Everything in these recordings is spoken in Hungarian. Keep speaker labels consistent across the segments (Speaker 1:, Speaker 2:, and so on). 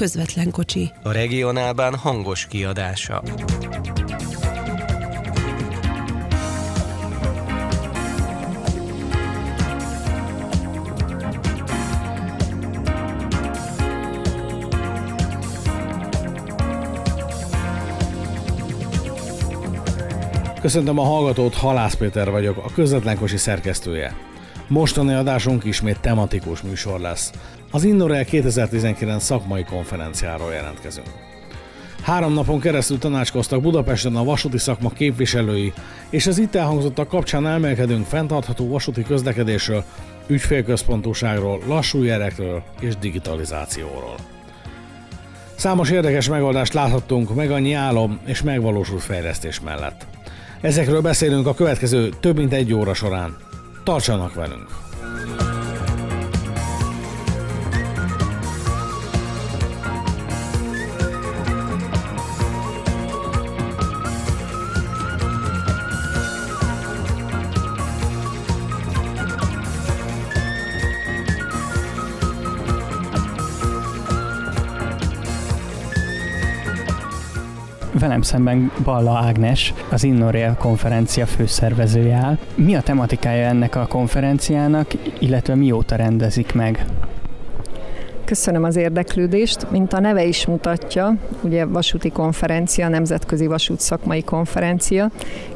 Speaker 1: közvetlen kocsi.
Speaker 2: A regionálban hangos kiadása.
Speaker 3: Köszöntöm a hallgatót, Halász Péter vagyok, a közvetlen kocsi szerkesztője. Mostani adásunk ismét tematikus műsor lesz. Az Innorel 2019 szakmai konferenciáról jelentkezünk. Három napon keresztül tanácskoztak Budapesten a vasúti szakma képviselői, és az itt elhangzottak kapcsán elmélkedünk fenntartható vasúti közlekedésről, ügyfélközpontúságról, lassú jerekről és digitalizációról. Számos érdekes megoldást láthattunk meg annyi álom és megvalósult fejlesztés mellett. Ezekről beszélünk a következő több mint egy óra során. Tartsanak velünk!
Speaker 4: Velem szemben Balla Ágnes, az Innorail konferencia főszervezője áll. Mi a tematikája ennek a konferenciának, illetve mióta rendezik meg?
Speaker 5: Köszönöm az érdeklődést. Mint a neve is mutatja, ugye vasúti konferencia, nemzetközi vasút szakmai konferencia,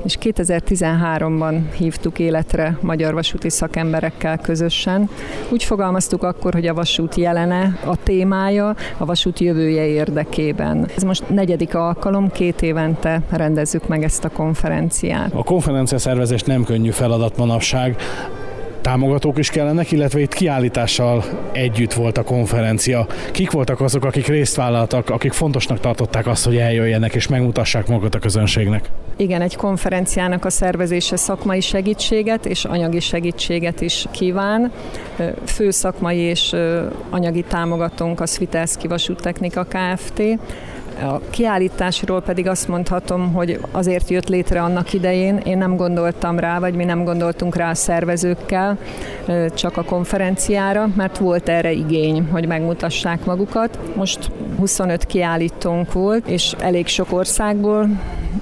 Speaker 5: és 2013-ban hívtuk életre magyar vasúti szakemberekkel közösen. Úgy fogalmaztuk akkor, hogy a vasút jelene, a témája, a vasút jövője érdekében. Ez most negyedik alkalom, két évente rendezzük meg ezt a konferenciát.
Speaker 3: A konferencia szervezés nem könnyű feladat manapság támogatók is kellenek, illetve itt kiállítással együtt volt a konferencia. Kik voltak azok, akik részt vállaltak, akik fontosnak tartották azt, hogy eljöjjenek és megmutassák magukat a közönségnek?
Speaker 5: Igen, egy konferenciának a szervezése szakmai segítséget és anyagi segítséget is kíván. Fő szakmai és anyagi támogatónk a Svitelszki Vasúttechnika Kft. A kiállításról pedig azt mondhatom, hogy azért jött létre annak idején, én nem gondoltam rá, vagy mi nem gondoltunk rá a szervezőkkel, csak a konferenciára, mert volt erre igény, hogy megmutassák magukat. Most 25 kiállítónk volt, és elég sok országból,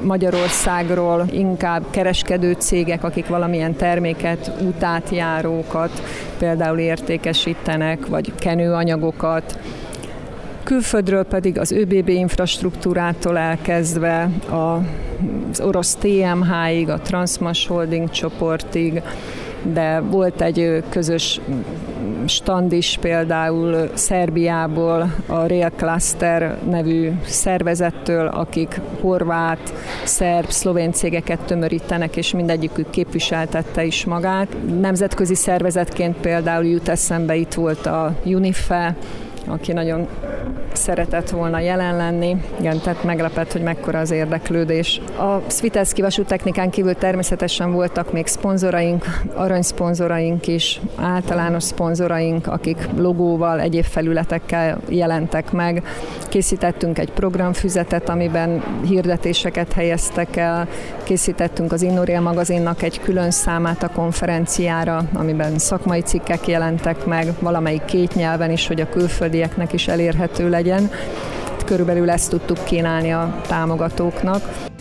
Speaker 5: Magyarországról inkább kereskedő cégek, akik valamilyen terméket, útátjárókat például értékesítenek, vagy kenőanyagokat, Külföldről pedig az ÖBB infrastruktúrától elkezdve az orosz TMH-ig, a Transmas Holding csoportig, de volt egy közös stand is például Szerbiából, a Rail Cluster nevű szervezettől, akik horvát, szerb, szlovén cégeket tömörítenek, és mindegyikük képviseltette is magát. Nemzetközi szervezetként például jut eszembe, itt volt a UNIFE, aki nagyon szeretett volna jelen lenni. Igen, tehát meglepett, hogy mekkora az érdeklődés. A Svitelszki technikán kívül természetesen voltak még szponzoraink, aranyszponzoraink is, általános szponzoraink, akik logóval, egyéb felületekkel jelentek meg. Készítettünk egy programfüzetet, amiben hirdetéseket helyeztek el, készítettünk az Innorail magazinnak egy külön számát a konferenciára, amiben szakmai cikkek jelentek meg, valamelyik két nyelven is, hogy a külföldieknek is elérhető legyen. Körülbelül ezt tudtuk kínálni a támogatóknak.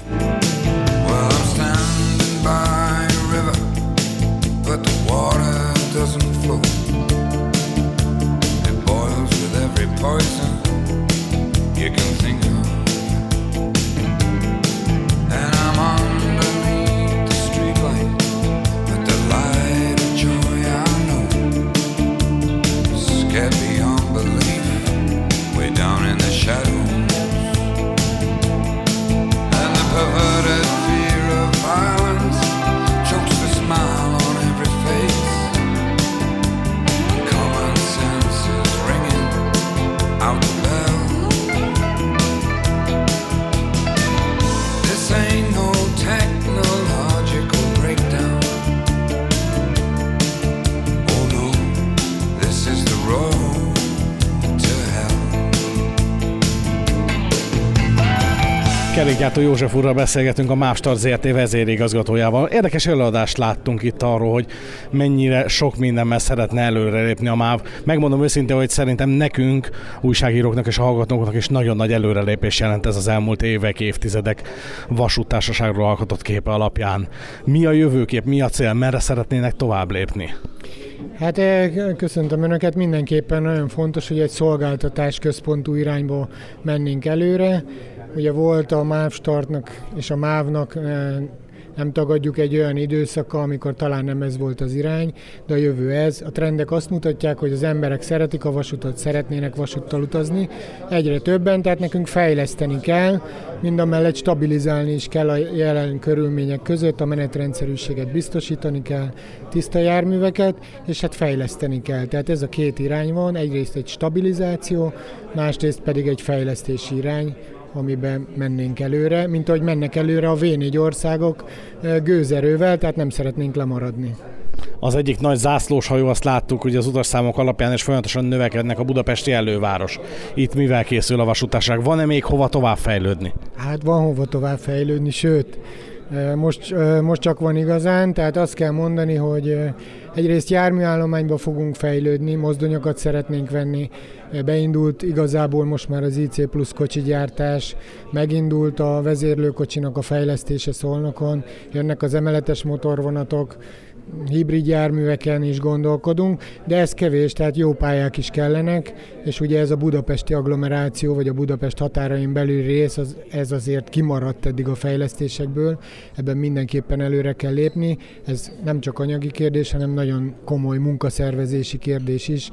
Speaker 3: Kerékjátó József úrral beszélgetünk a Mástart ZRT vezérigazgatójával. Érdekes előadást láttunk itt arról, hogy mennyire sok mindenben szeretne előrelépni a MÁV. Megmondom őszintén, hogy szerintem nekünk, újságíróknak és a hallgatóknak is nagyon nagy előrelépés jelent ez az elmúlt évek, évtizedek vasútársaságról alkotott képe alapján. Mi a jövőkép, mi a cél, merre szeretnének tovább lépni?
Speaker 1: Hát eh, köszöntöm Önöket, mindenképpen nagyon fontos, hogy egy szolgáltatás központú irányba mennénk előre. Ugye volt a MÁV startnak és a MÁV-nak nem tagadjuk egy olyan időszaka, amikor talán nem ez volt az irány, de a jövő ez. A trendek azt mutatják, hogy az emberek szeretik a vasutat, szeretnének vasúttal utazni, egyre többen, tehát nekünk fejleszteni kell, mind a mellett stabilizálni is kell a jelen körülmények között, a menetrendszerűséget biztosítani kell, tiszta járműveket, és hát fejleszteni kell. Tehát ez a két irány van, egyrészt egy stabilizáció, másrészt pedig egy fejlesztési irány, amiben mennénk előre, mint ahogy mennek előre a V4 országok gőzerővel, tehát nem szeretnénk lemaradni.
Speaker 3: Az egyik nagy zászlós hajó, azt láttuk, hogy az utasszámok alapján és folyamatosan növekednek a budapesti előváros. Itt mivel készül a vasútárság? Van-e még hova tovább fejlődni?
Speaker 1: Hát van hova tovább fejlődni, sőt, most, most csak van igazán, tehát azt kell mondani, hogy egyrészt járműállományba fogunk fejlődni, mozdonyokat szeretnénk venni, beindult igazából most már az IC plusz kocsi gyártás, megindult a vezérlőkocsinak a fejlesztése Szolnokon, jönnek az emeletes motorvonatok, hibrid járműveken is gondolkodunk, de ez kevés, tehát jó pályák is kellenek, és ugye ez a budapesti agglomeráció, vagy a Budapest határain belül rész, az, ez azért kimaradt eddig a fejlesztésekből, ebben mindenképpen előre kell lépni, ez nem csak anyagi kérdés, hanem nagyon komoly munkaszervezési kérdés is,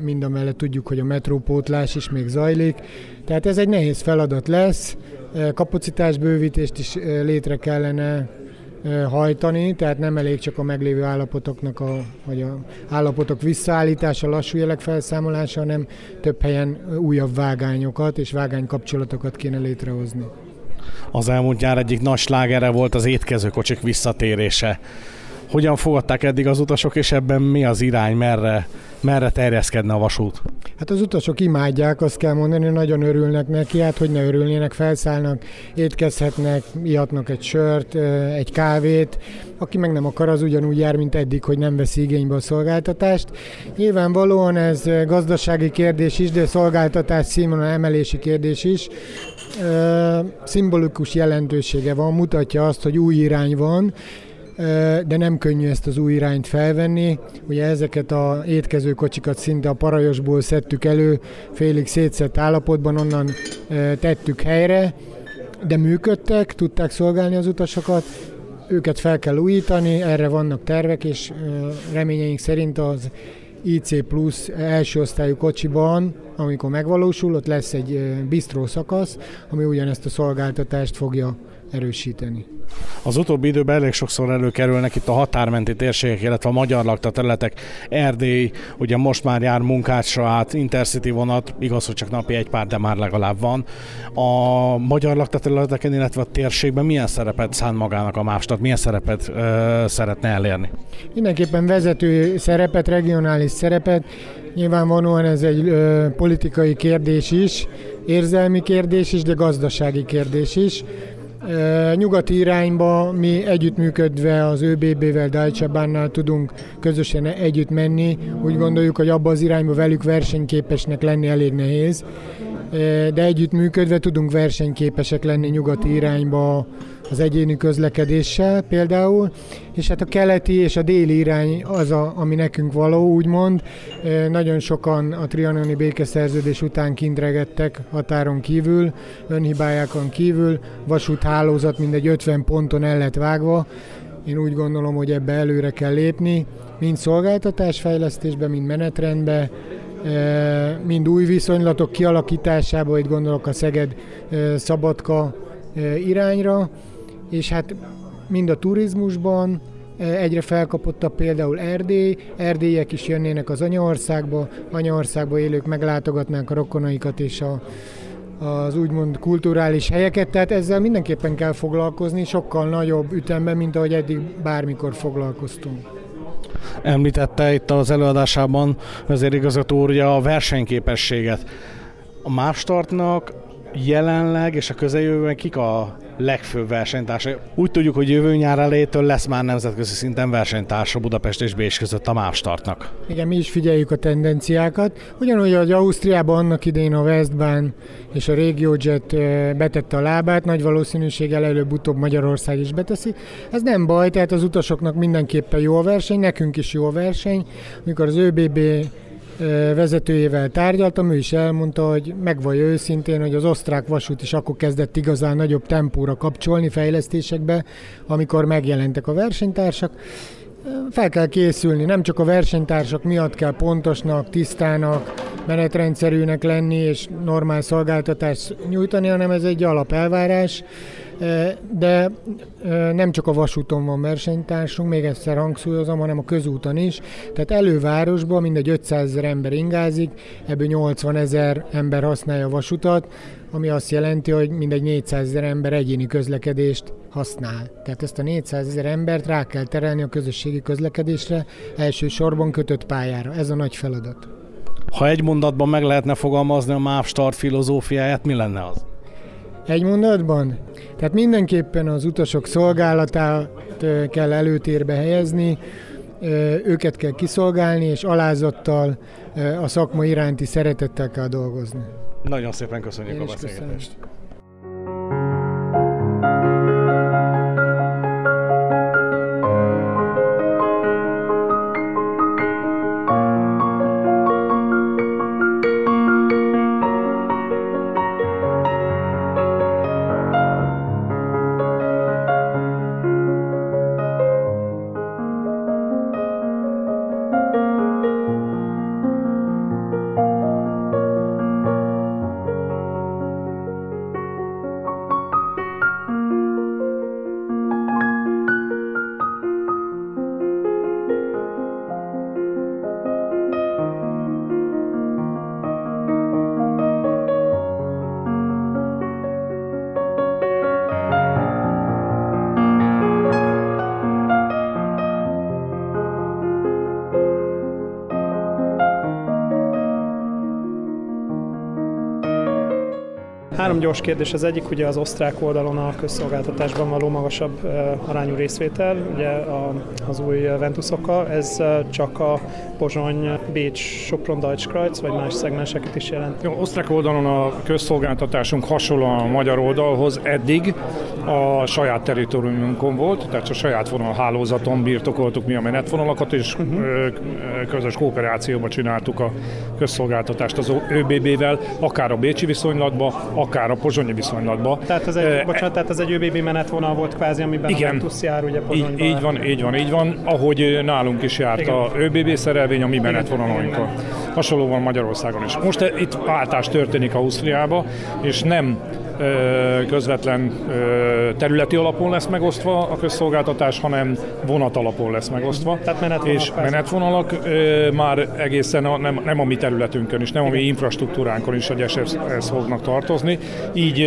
Speaker 1: mind a mellett tudjuk, hogy a metrópótlás is még zajlik, tehát ez egy nehéz feladat lesz, kapacitásbővítést is létre kellene hajtani, tehát nem elég csak a meglévő állapotoknak a, vagy a állapotok visszaállítása, lassú jelek felszámolása, hanem több helyen újabb vágányokat és vágánykapcsolatokat kéne létrehozni.
Speaker 3: Az elmúlt nyár egyik nagy slágere volt az étkezőkocsik visszatérése. Hogyan fogadták eddig az utasok, és ebben mi az irány, merre, merre terjeszkedne a vasút?
Speaker 1: Hát az utasok imádják, azt kell mondani, nagyon örülnek neki, hát hogy ne örülnének, felszállnak, étkezhetnek, ihatnak egy sört, egy kávét, aki meg nem akar, az ugyanúgy jár, mint eddig, hogy nem veszi igénybe a szolgáltatást. Nyilvánvalóan ez gazdasági kérdés is, de szolgáltatás színvonal emelési kérdés is. Szimbolikus jelentősége van, mutatja azt, hogy új irány van, de nem könnyű ezt az új irányt felvenni. Ugye ezeket a étkező kocsikat szinte a parajosból szedtük elő, félig szétszett állapotban, onnan tettük helyre, de működtek, tudták szolgálni az utasokat, őket fel kell újítani, erre vannak tervek, és reményeink szerint az IC Plus első osztályú kocsiban, amikor megvalósul, ott lesz egy bistró szakasz, ami ugyanezt a szolgáltatást fogja erősíteni.
Speaker 3: Az utóbbi időben elég sokszor előkerülnek itt a határmenti térségek, illetve a magyar lakta területek, Erdély, ugye most már jár munkácsra át, Intercity vonat, igaz, hogy csak napi egy pár, de már legalább van. A magyar lakta területeken, illetve a térségben milyen szerepet szán magának a mávstat, milyen szerepet ö, szeretne elérni?
Speaker 1: Mindenképpen vezető szerepet, regionális szerepet, Nyilvánvalóan ez egy ö, politikai kérdés is, érzelmi kérdés is, de gazdasági kérdés is. Nyugati irányba mi együttműködve az ÖBB-vel, Bahnnal tudunk közösen együtt menni. Úgy gondoljuk, hogy abba az irányba velük versenyképesnek lenni elég nehéz, de együttműködve tudunk versenyképesek lenni nyugati irányba az egyéni közlekedéssel például, és hát a keleti és a déli irány az, a, ami nekünk való, úgymond. Nagyon sokan a trianoni békeszerződés után kintregettek határon kívül, önhibájákon kívül, vasúthálózat mindegy 50 ponton el lett vágva, én úgy gondolom, hogy ebbe előre kell lépni, mind szolgáltatásfejlesztésbe, mind menetrendbe, mind új viszonylatok kialakításába, itt gondolok a Szeged-Szabadka irányra, és hát mind a turizmusban egyre felkapottabb például Erdély, erdélyek is jönnének az anyaországba, anyaországba élők meglátogatnánk a rokonaikat és a, az úgymond kulturális helyeket, tehát ezzel mindenképpen kell foglalkozni, sokkal nagyobb ütemben, mint ahogy eddig bármikor foglalkoztunk.
Speaker 3: Említette itt az előadásában vezérigazgató úr a versenyképességet. A Mástartnak jelenleg és a közeljövőben kik a legfőbb versenytársa? Úgy tudjuk, hogy jövő nyár elejétől lesz már nemzetközi szinten versenytársa Budapest és Bécs között a MÁV startnak.
Speaker 1: Igen, mi is figyeljük a tendenciákat. Ugyanúgy, hogy Ausztriában annak idején a Westbahn és a RegioJet betette a lábát, nagy valószínűséggel előbb-utóbb Magyarország is beteszi. Ez nem baj, tehát az utasoknak mindenképpen jó a verseny, nekünk is jó a verseny. Amikor az ÖBB vezetőjével tárgyaltam, ő is elmondta, hogy megvallja őszintén, hogy az osztrák vasút is akkor kezdett igazán nagyobb tempóra kapcsolni fejlesztésekbe, amikor megjelentek a versenytársak. Fel kell készülni, nem csak a versenytársak miatt kell pontosnak, tisztának, menetrendszerűnek lenni és normál szolgáltatást nyújtani, hanem ez egy alapelvárás de nem csak a vasúton van versenytársunk, még egyszer hangsúlyozom, hanem a közúton is. Tehát elővárosban mindegy 500 ezer ember ingázik, ebből 80 ezer ember használja a vasutat, ami azt jelenti, hogy mindegy 400 ezer ember egyéni közlekedést használ. Tehát ezt a 400 ezer embert rá kell terelni a közösségi közlekedésre, elsősorban kötött pályára. Ez a nagy feladat.
Speaker 3: Ha egy mondatban meg lehetne fogalmazni a MÁV start filozófiáját, mi lenne az?
Speaker 1: Egy mondatban? Tehát mindenképpen az utasok szolgálatát kell előtérbe helyezni, őket kell kiszolgálni, és alázattal a szakma iránti szeretettel kell dolgozni.
Speaker 3: Nagyon szépen köszönjük Én a beszélgetést. Köszönöm.
Speaker 6: Gyors kérdés. Az egyik ugye az osztrák oldalon a közszolgáltatásban való magasabb arányú részvétel, ugye az új Ventusokkal. Ez csak a Pozsony, Bécs, Sopron, Deutschkreuz, vagy más szegmenseket is jelent?
Speaker 7: Jó, osztrák oldalon a közszolgáltatásunk hasonló a magyar oldalhoz eddig a saját teritoriumunkon volt, tehát a saját vonalhálózaton birtokoltuk mi a menetvonalakat, és uh-huh. közös kooperációban csináltuk a közszolgáltatást az ÖBB-vel, akár a Bécsi viszonylatban, akár a pozsonyi viszonylatban.
Speaker 6: Tehát ez egy, e, bocsánat, tehát ez egy ÖBB menetvonal volt kvázi, amiben igen, a Ventus jár ugye
Speaker 7: Pozsonyban. Így, így van, így van, így van, ahogy nálunk is járt igen. a ÖBB szerelvény, a mi menetvonalainkkal. Hasonlóan Magyarországon is. Most itt váltás történik Ausztriába, és nem közvetlen területi alapon lesz megosztva a közszolgáltatás, hanem vonat alapon lesz megosztva.
Speaker 6: Tehát menetvonalak.
Speaker 7: És menetvonalak már egészen a, nem, nem a mi területünkön is, nem a mi infrastruktúránkon is, ezt fognak tartozni. Így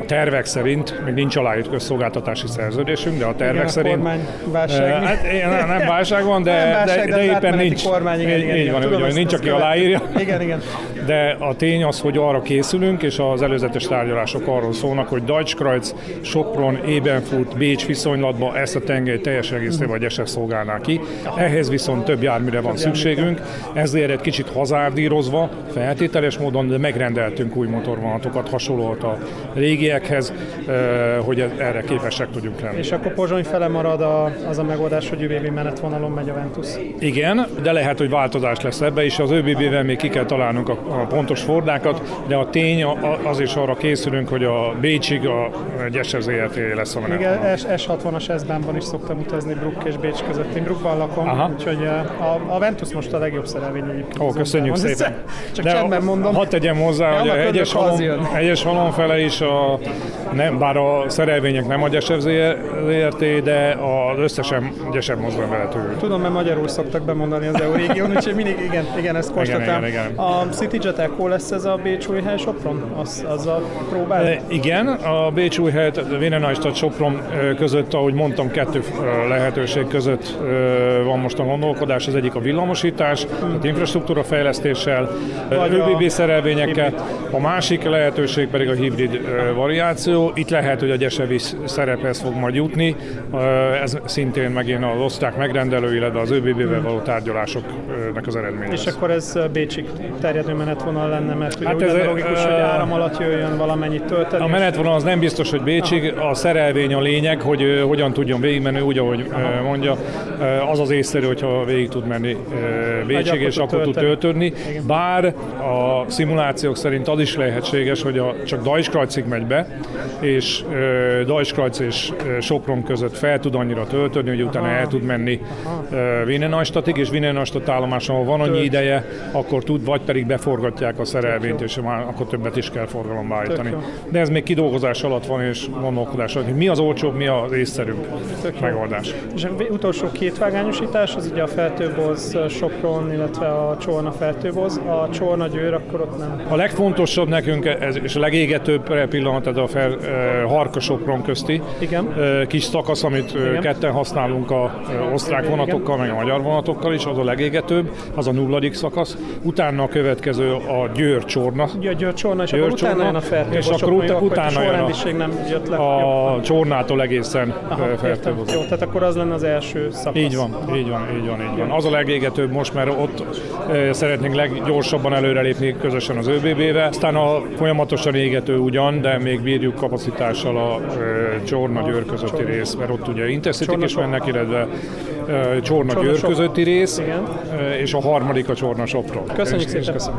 Speaker 7: a tervek szerint, még nincs aláírt közszolgáltatási szerződésünk, de a tervek igen, szerint...
Speaker 6: A válság.
Speaker 7: Hát, nem, nem válság van, de, nem válság, de, de, de éppen nincs.
Speaker 6: Kormány, igen, igen,
Speaker 7: így van, tudom, úgy, nincs, aki aláírja.
Speaker 6: Igen, igen.
Speaker 7: De a tény az, hogy arra készülünk, és az előzetes tárgyalások arról szólnak, hogy Deutschkreuz, Sopron, Ebenfurt, Bécs viszonylatban ezt a tengelyt teljes egészében vagy eset szolgálná ki. Ehhez viszont több járműre van szükségünk, ezért egy kicsit hazárdírozva, feltételes módon, de megrendeltünk új motorvonatokat hasonlót a régiekhez, hogy erre képesek tudjunk lenni.
Speaker 6: És akkor Pozsony fele marad a, az a megoldás, hogy ÖBB menetvonalon megy a Ventus?
Speaker 7: Igen, de lehet, hogy változás lesz ebbe, és az ÖBB-vel még ki kell találnunk a, a pontos fordákat, de a tény az is arra készülünk, hogy a Bécsig a Gyeser ZRT lesz a menet.
Speaker 6: Igen, S60-as S-bánban is szoktam utazni Bruck és Bécs között. Én Bruckban lakom, Aha. úgyhogy a, a Ventus most a legjobb szerelvény egyébként.
Speaker 7: Ó, köszönjük szépen.
Speaker 6: Csak De csendben mondom.
Speaker 7: Hadd tegyem hozzá, hogy a hegyes halom, hegyes halom fele is, a, nem, bár a szerelvények nem a ZRT, de az összesen Gyeser mozdony vezető.
Speaker 6: Tudom, mert magyarul szoktak bemondani az EU régión, úgyhogy mindig igen, igen ezt konstatálom. A CityJet Echo lesz ez a Bécs új hely Sopron? Az, az a próbál?
Speaker 7: Igen, a Bécs új helyet, Vénenajstad Sopron között, ahogy mondtam, kettő lehetőség között van most a gondolkodás. Az egyik a villamosítás, tehát infrastruktúra fejlesztéssel, ÖBB szerelvényekkel, a másik lehetőség pedig a hibrid variáció. Itt lehet, hogy a Gyesevis szerephez fog majd jutni. Ez szintén megint az osztrák megrendelő, illetve az ÖBB-vel való tárgyalásoknak az eredménye.
Speaker 6: És akkor ez Bécsig terjedő menetvonal lenne, mert hát ez logikus, hogy áram alatt jöjjön valamennyit
Speaker 7: A menetvonal az nem biztos, hogy Bécsig, a szerelvény a lényeg, hogy hogyan tudjon végigmenni, úgy, ahogy mondja. Az az észszerű, hogyha végig tud menni Bécsig, és akkor tud töltődni. Bár a szimulációk szerint az is lehetséges, hogy a, csak Dajskrajcig megy be, és Dajskrajc és Sopron között fel tud annyira töltődni, hogy utána el tud menni Vinenajstatig, és Vinenajstat állomáson, ahol van annyi ideje, akkor tud, vagy pedig beforgatják a szerelvényt, és már akkor többet is kell forgalomba állítani. De ez még kidolgozás alatt van, és gondolkodás alatt, hogy mi az olcsóbb, mi az észszerűbb megoldás.
Speaker 6: És az utolsó két vágányosítás, az ugye a feltőboz Sopron, illetve a Csorna feltőboz. A Csorna győr, akkor ott nem.
Speaker 7: A legfontosabb nekünk, ez, és a legégetőbb pillanat, ez a fel, Harka Sopron közti
Speaker 6: Igen.
Speaker 7: kis szakasz, amit Igen. ketten használunk a osztrák vonatokkal, meg a magyar vonatokkal is, az a legégetőbb, az a nulladik szakasz. Utána a következő a Győr Csorna.
Speaker 6: Ugye a Győr Csorna, és Győr utána jön a feltőboz.
Speaker 7: És akkor ut- utána jön a,
Speaker 6: nem jött le.
Speaker 7: a Csornától egészen
Speaker 6: feltőboz. Jó, tehát akkor az lenne az első szakasz.
Speaker 7: Így van, így van, így van, így van. Az a legégetőbb most, mert ott szeretnénk leggyorsabban előrelépni közösen az ÖBB-vel. Aztán a folyamatosan égető ugyan, de még bírjuk kapacitással a Csorna-Győr közötti rész, mert ott ugye intercity is mennek, illetve Csorna-Győr közötti rész, Igen. és a harmadik a Csorna-Sopron.
Speaker 6: Köszönjük szépen. Köszönöm.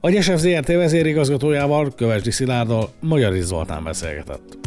Speaker 3: A Gyesef ZRT vezérigazgatójával Kövesdi Szilárdal Magyar Zoltán beszélgetett.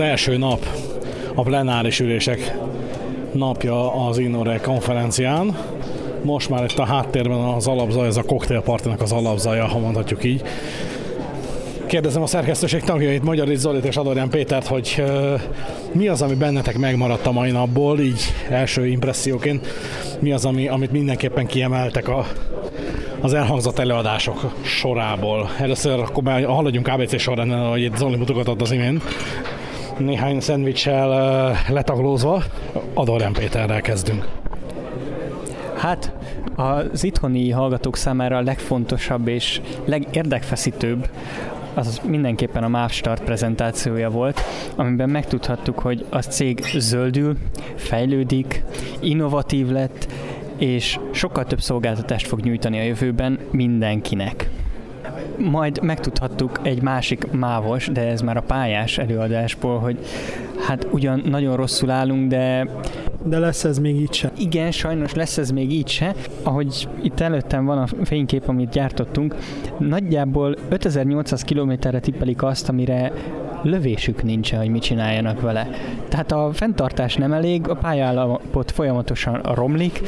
Speaker 3: Az első nap, a plenáris ülések napja az Innore konferencián. Most már itt a háttérben az alapzaj, ez a koktélpartinak az alapzaja, ha mondhatjuk így. Kérdezem a szerkesztőség tagjait, Magyar Zolit és Adorján Pétert, hogy uh, mi az, ami bennetek megmaradt a mai napból, így első impresszióként, mi az, ami, amit mindenképpen kiemeltek a, az elhangzott előadások sorából. Először akkor már haladjunk ABC sorrendben, ahogy itt Zoli mutogatott az imént néhány szendvicsel letaglózva. Adorján Péterrel kezdünk.
Speaker 4: Hát az itthoni hallgatók számára a legfontosabb és legérdekfeszítőbb az mindenképpen a MÁV prezentációja volt, amiben megtudhattuk, hogy a cég zöldül, fejlődik, innovatív lett, és sokkal több szolgáltatást fog nyújtani a jövőben mindenkinek. Majd megtudhattuk egy másik mávos, de ez már a pályás előadásból, hogy hát ugyan nagyon rosszul állunk, de
Speaker 6: de lesz ez még így se.
Speaker 4: Igen, sajnos lesz ez még így se. Ahogy itt előttem van a fénykép, amit gyártottunk, nagyjából 5800 kilométerre tippelik azt, amire lövésük nincs, hogy mit csináljanak vele. Tehát a fenntartás nem elég, a pályállapot folyamatosan romlik,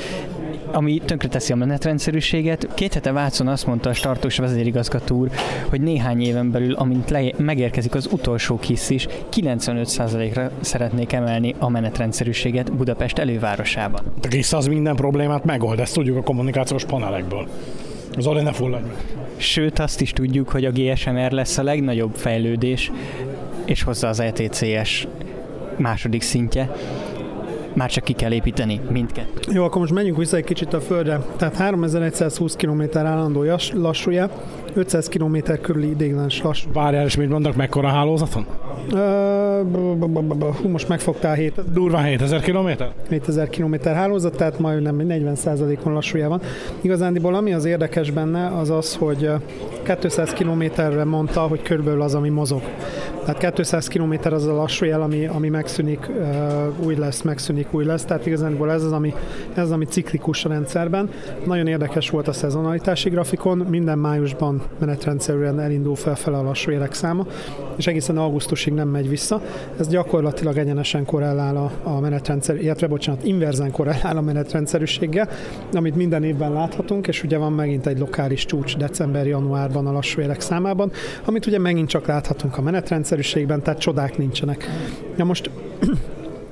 Speaker 4: ami tönkreteszi a menetrendszerűséget. Két hete Vácon azt mondta a startos vezérigazgató úr, hogy néhány éven belül, amint le, megérkezik az utolsó kis is, 95%-ra szeretnék emelni a menetrendszerűséget Budapest elővárosában.
Speaker 3: A KISZ az minden problémát megold, ezt tudjuk a kommunikációs panelekből. Zoli, ne fulladj
Speaker 4: Sőt, azt is tudjuk, hogy a GSMR lesz a legnagyobb fejlődés, és hozzá az ETCS második szintje már csak ki kell építeni mindkettőt.
Speaker 6: Jó, akkor most menjünk vissza egy kicsit a földre. Tehát 3120 km állandó lassúja, 500 km körüli idéglenes lassú.
Speaker 3: Várjál, és mit mondok, mekkora hálózaton?
Speaker 6: Hú, most megfogtál 7.
Speaker 3: Durván 7000 km?
Speaker 6: 7000 km hálózat, tehát majdnem 40%-on lassúja van. Igazándiból ami az érdekes benne, az az, hogy 200 km-re mondta, hogy körülbelül az, ami mozog. Tehát 200 km az a lassú jel, ami, ami megszűnik, új lesz, megszűnik, új lesz. Tehát igazából ez az, ami, ez az, ami ciklikus a rendszerben. Nagyon érdekes volt a szezonalitási grafikon. Minden májusban menetrendszerűen elindul felfele a lassú jelek száma, és egészen augusztusig nem megy vissza. Ez gyakorlatilag egyenesen korrelál a, a menetrendszer, illetve bocsánat, inverzen korrelál a menetrendszerűséggel, amit minden évben láthatunk, és ugye van megint egy lokális csúcs december-januárban a lassú jelek számában, amit ugye megint csak láthatunk a menetrendszer rendszerűségben, tehát csodák nincsenek. Ja most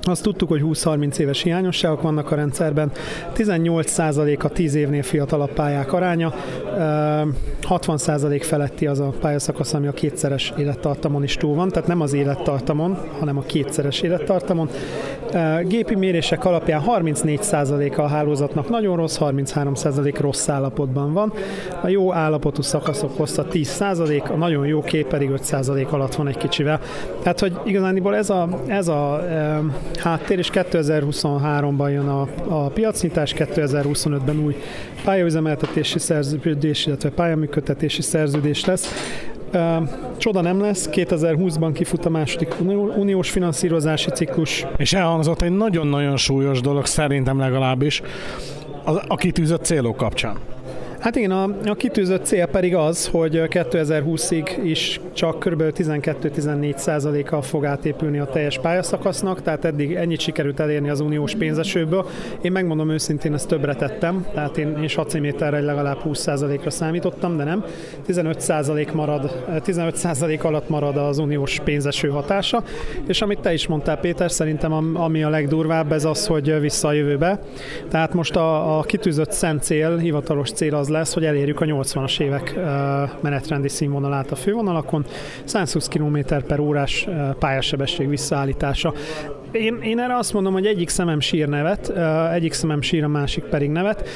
Speaker 6: azt tudtuk, hogy 20-30 éves hiányosságok vannak a rendszerben, 18% a 10 évnél fiatalabb pályák aránya, 60% feletti az a pályaszakasz, ami a kétszeres élettartamon is túl van, tehát nem az élettartamon, hanem a kétszeres élettartamon. Gépi mérések alapján 34% a hálózatnak nagyon rossz, 33% rossz állapotban van. A jó állapotú szakaszok hossza 10%, a nagyon jó kép pedig 5% alatt van egy kicsivel. Tehát, hogy igazániból ez a, ez a háttér, és 2023-ban jön a, a piacnyitás, 2025-ben új pályaüzemeltetési szerződés, illetve pályaműködtetési szerződés lesz. Csoda nem lesz, 2020-ban kifut a második uniós finanszírozási ciklus.
Speaker 3: És elhangzott egy nagyon-nagyon súlyos dolog, szerintem legalábbis, a, kitűzött célok kapcsán.
Speaker 6: Hát igen, a, a kitűzött cél pedig az, hogy 2020-ig is csak kb. 12-14 százaléka fog átépülni a teljes pályaszakasznak, tehát eddig ennyit sikerült elérni az uniós pénzesőből. Én megmondom őszintén, ezt többre tettem, tehát én, én saciméterre legalább 20 százalékra számítottam, de nem. 15 százalék marad, 15 százalék alatt marad az uniós pénzeső hatása, és amit te is mondtál, Péter, szerintem ami a legdurvább, ez az, hogy vissza a jövőbe. Tehát most a, a kitűzött szent cél, hivatalos cél az lesz, hogy elérjük a 80-as évek menetrendi színvonalát a fővonalakon, 120 km per órás pályasebesség visszaállítása. Én, én erre azt mondom, hogy egyik szemem sír nevet, egyik szemem sír, a másik pedig nevet.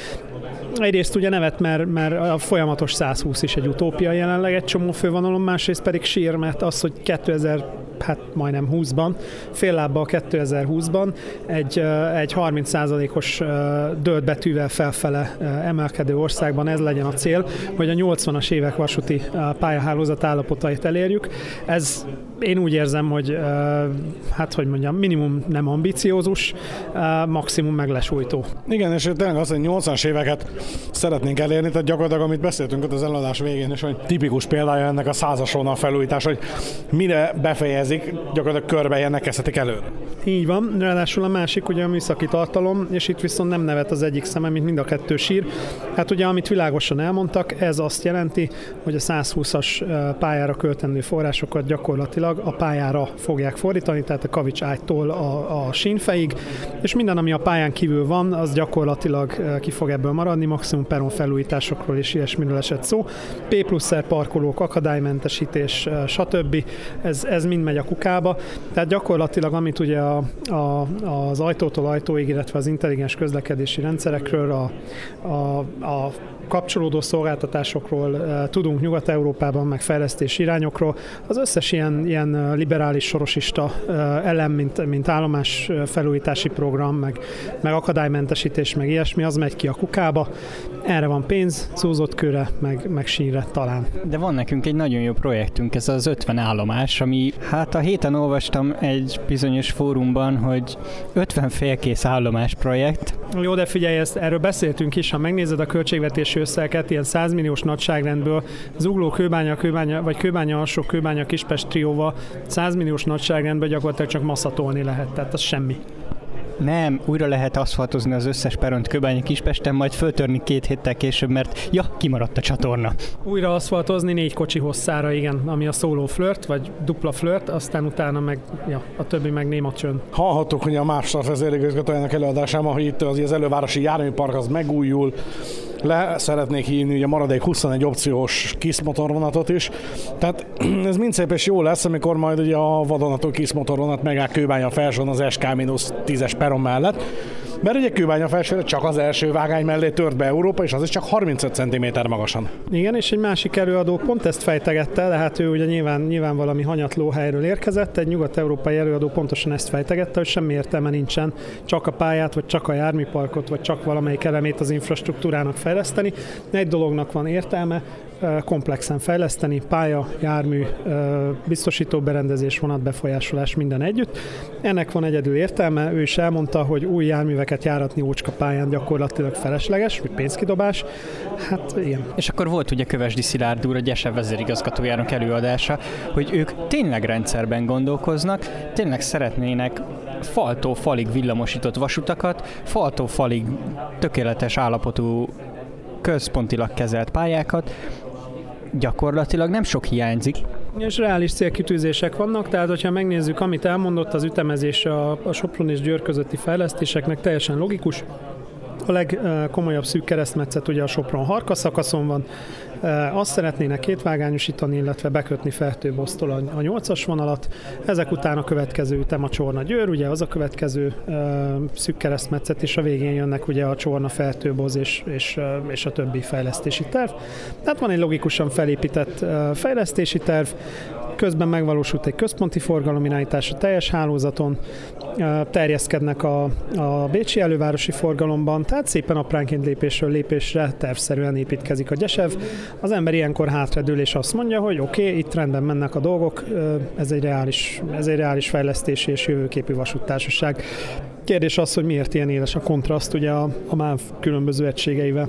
Speaker 6: Egyrészt ugye nevet, mert, mert a folyamatos 120 is egy utópia jelenleg egy csomó fővonalon, másrészt pedig sír, mert az, hogy 2000 hát majdnem 20-ban, fél lábbal 2020-ban egy, egy 30%-os dölt betűvel felfele emelkedő országban ez legyen a cél, hogy a 80-as évek vasúti pályahálózat állapotait elérjük. Ez én úgy érzem, hogy hát hogy mondjam, minimum nem ambiciózus, maximum meglesújtó.
Speaker 3: Igen, és tényleg az, hogy 80-as éveket szeretnénk elérni, tehát gyakorlatilag amit beszéltünk ott az eladás végén, és hogy tipikus példája ennek a százas felújítás, hogy mire befejezik, gyakorlatilag körbe ilyennek kezdhetik előre.
Speaker 6: Így van, ráadásul a másik ugye a műszaki tartalom, és itt viszont nem nevet az egyik szemem, mint mind a kettő sír. Hát ugye, amit világosan elmondtak, ez azt jelenti, hogy a 120-as pályára költendő forrásokat gyakorlatilag a pályára fogják fordítani, tehát a kavics ágytól a, a sínfeig, és minden, ami a pályán kívül van, az gyakorlatilag ki fog ebből maradni, maximum peron felújításokról és ilyesmiről esett szó. P pluszer parkolók, akadálymentesítés, stb. Ez, ez mind megy a kukába. Tehát gyakorlatilag, amit ugye a, a, az ajtótól ajtóig, illetve az intelligens közlekedési rendszerekről, a, a, a kapcsolódó szolgáltatásokról tudunk Nyugat-Európában, meg fejlesztési irányokról. Az összes ilyen, ilyen liberális sorosista elem, mint, mint állomás felújítási program, meg, meg akadálymentesítés, meg ilyesmi, az megy ki a kukába. Erre van pénz, zúzott körre, meg, meg sínre talán.
Speaker 4: De van nekünk egy nagyon jó projektünk, ez az 50 állomás, ami hát a héten olvastam egy bizonyos fórumban, hogy 50 félkész állomás projekt.
Speaker 6: Jó, de figyelj, ezt, erről beszéltünk is, ha megnézed a költségvetési összeget, ilyen 100 milliós nagyságrendből, zugló kőbánya, kőbánya, vagy kőbánya alsó, kőbánya kispest trióval 100 milliós nagyságrendből gyakorlatilag csak masszatolni lehet, tehát az semmi.
Speaker 4: Nem, újra lehet aszfaltozni az összes peront Kőbányi Kispesten, majd föltörni két héttel később, mert ja, kimaradt a csatorna.
Speaker 6: Újra aszfaltozni négy kocsi hosszára, igen, ami a szóló flört, vagy dupla flört, aztán utána meg, ja, a többi meg néma csönd.
Speaker 3: Hallhattuk, hogy a Mávstar vezérigazgatójának előadásában, hogy itt az, az elővárosi járműpark az megújul, le szeretnék hívni ugye maradék 21 opciós KISZ motorvonatot is. Tehát ez mind szép és jó lesz, amikor majd ugye a vadonató KISZ motorvonat megáll kőbánya felsőn az SK-10-es peron mellett. Mert ugye kőbánya felsőre csak az első vágány mellé tört be Európa, és az is csak 35 cm magasan.
Speaker 6: Igen, és egy másik előadó pont ezt fejtegette, de hát ő ugye nyilván, nyilván valami hanyatló helyről érkezett, egy nyugat-európai előadó pontosan ezt fejtegette, hogy semmi értelme nincsen csak a pályát, vagy csak a járműparkot, vagy csak valamelyik elemét az infrastruktúrának fejleszteni. Egy dolognak van értelme, komplexen fejleszteni, pálya, jármű, biztosító berendezés, vonatbefolyásolás, minden együtt. Ennek van egyedül értelme, ő is elmondta, hogy új járműveket járatni ócska pályán gyakorlatilag felesleges, vagy pénzkidobás. Hát igen.
Speaker 4: És akkor volt ugye Kövesdi Szilárd úr, a Gyese vezérigazgatójának előadása, hogy ők tényleg rendszerben gondolkoznak, tényleg szeretnének faltó falig villamosított vasutakat, faltó falig tökéletes állapotú központilag kezelt pályákat, gyakorlatilag nem sok hiányzik.
Speaker 6: És reális célkitűzések vannak, tehát hogyha megnézzük, amit elmondott az ütemezés a, a Sopron és Győr közötti fejlesztéseknek teljesen logikus. A legkomolyabb szűk keresztmetszet ugye a Sopron Harka szakaszon van, azt szeretnének kétvágányosítani, illetve bekötni Fertőbosztól a, a 8-as vonalat. Ezek után a következő ütem a Csorna Győr, ugye az a következő szűk keresztmetszet, és a végén jönnek ugye a Csorna Fertőboz és, és, és a többi fejlesztési terv. Tehát van egy logikusan felépített fejlesztési terv, Közben megvalósult egy központi forgalomirányítás a teljes hálózaton, terjeszkednek a, a Bécsi elővárosi forgalomban, tehát szépen apránként lépésről lépésre tervszerűen építkezik a Gyesev. Az ember ilyenkor hátradől és azt mondja, hogy oké, okay, itt rendben mennek a dolgok, ez egy reális, ez egy reális fejlesztési és jövőképű vasúttársaság. Kérdés az, hogy miért ilyen éles a kontraszt ugye a, a MÁV különböző egységeivel.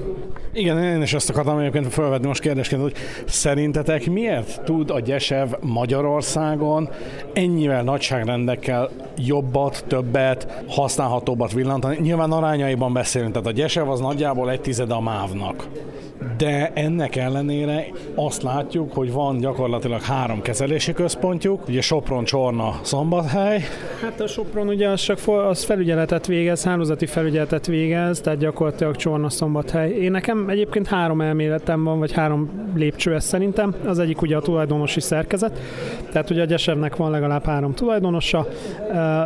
Speaker 3: Igen, én is ezt akartam egyébként felvetni most kérdésként, hogy szerintetek miért tud a Gyesev Magyarországon ennyivel nagyságrendekkel jobbat, többet, használhatóbbat villantani? Nyilván arányaiban beszélünk, tehát a Gyesev az nagyjából egy tized a MÁV-nak de ennek ellenére azt látjuk, hogy van gyakorlatilag három kezelési központjuk, ugye Sopron, Csorna, Szombathely.
Speaker 6: Hát a Sopron ugye az, csak az felügyeletet végez, hálózati felügyeletet végez, tehát gyakorlatilag Csorna, Szombathely. Én nekem egyébként három elméletem van, vagy három lépcső ez szerintem. Az egyik ugye a tulajdonosi szerkezet, tehát ugye a Gyesevnek van legalább három tulajdonosa,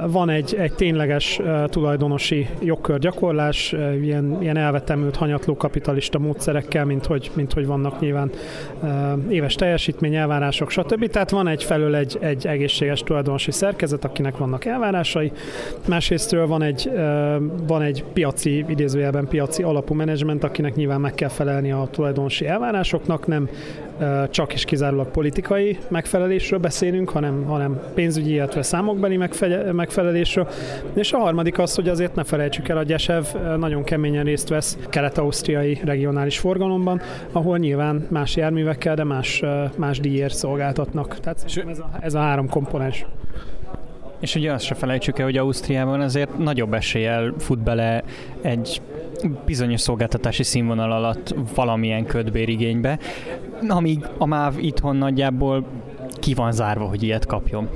Speaker 6: van egy, egy tényleges tulajdonosi jogkörgyakorlás, ilyen, ilyen elvetemült hanyatló kapitalista módszerekkel, mint hogy, mint hogy vannak nyilván éves teljesítmény, elvárások, stb. Tehát van egyfelől egy, egy egészséges tulajdonosi szerkezet, akinek vannak elvárásai, másrésztről van egy, van egy piaci, idézőjelben piaci alapú menedzsment, akinek nyilván meg kell felelni a tulajdonosi elvárásoknak, nem csak és kizárólag politikai megfelelésről beszélünk, hanem, hanem pénzügyi, illetve számokbeli megfelelésről. És a harmadik az, hogy azért ne felejtsük el, a Gyesev nagyon keményen részt vesz kelet-ausztriai regionális forgalomban, ahol nyilván más járművekkel, de más, más díjért szolgáltatnak. Tehát ez a, ez a három komponens.
Speaker 4: És ugye azt se felejtsük el, hogy Ausztriában azért nagyobb eséllyel fut bele egy bizonyos szolgáltatási színvonal alatt valamilyen ködbérigénybe, amíg a MÁV itthon nagyjából ki van zárva, hogy ilyet kapjon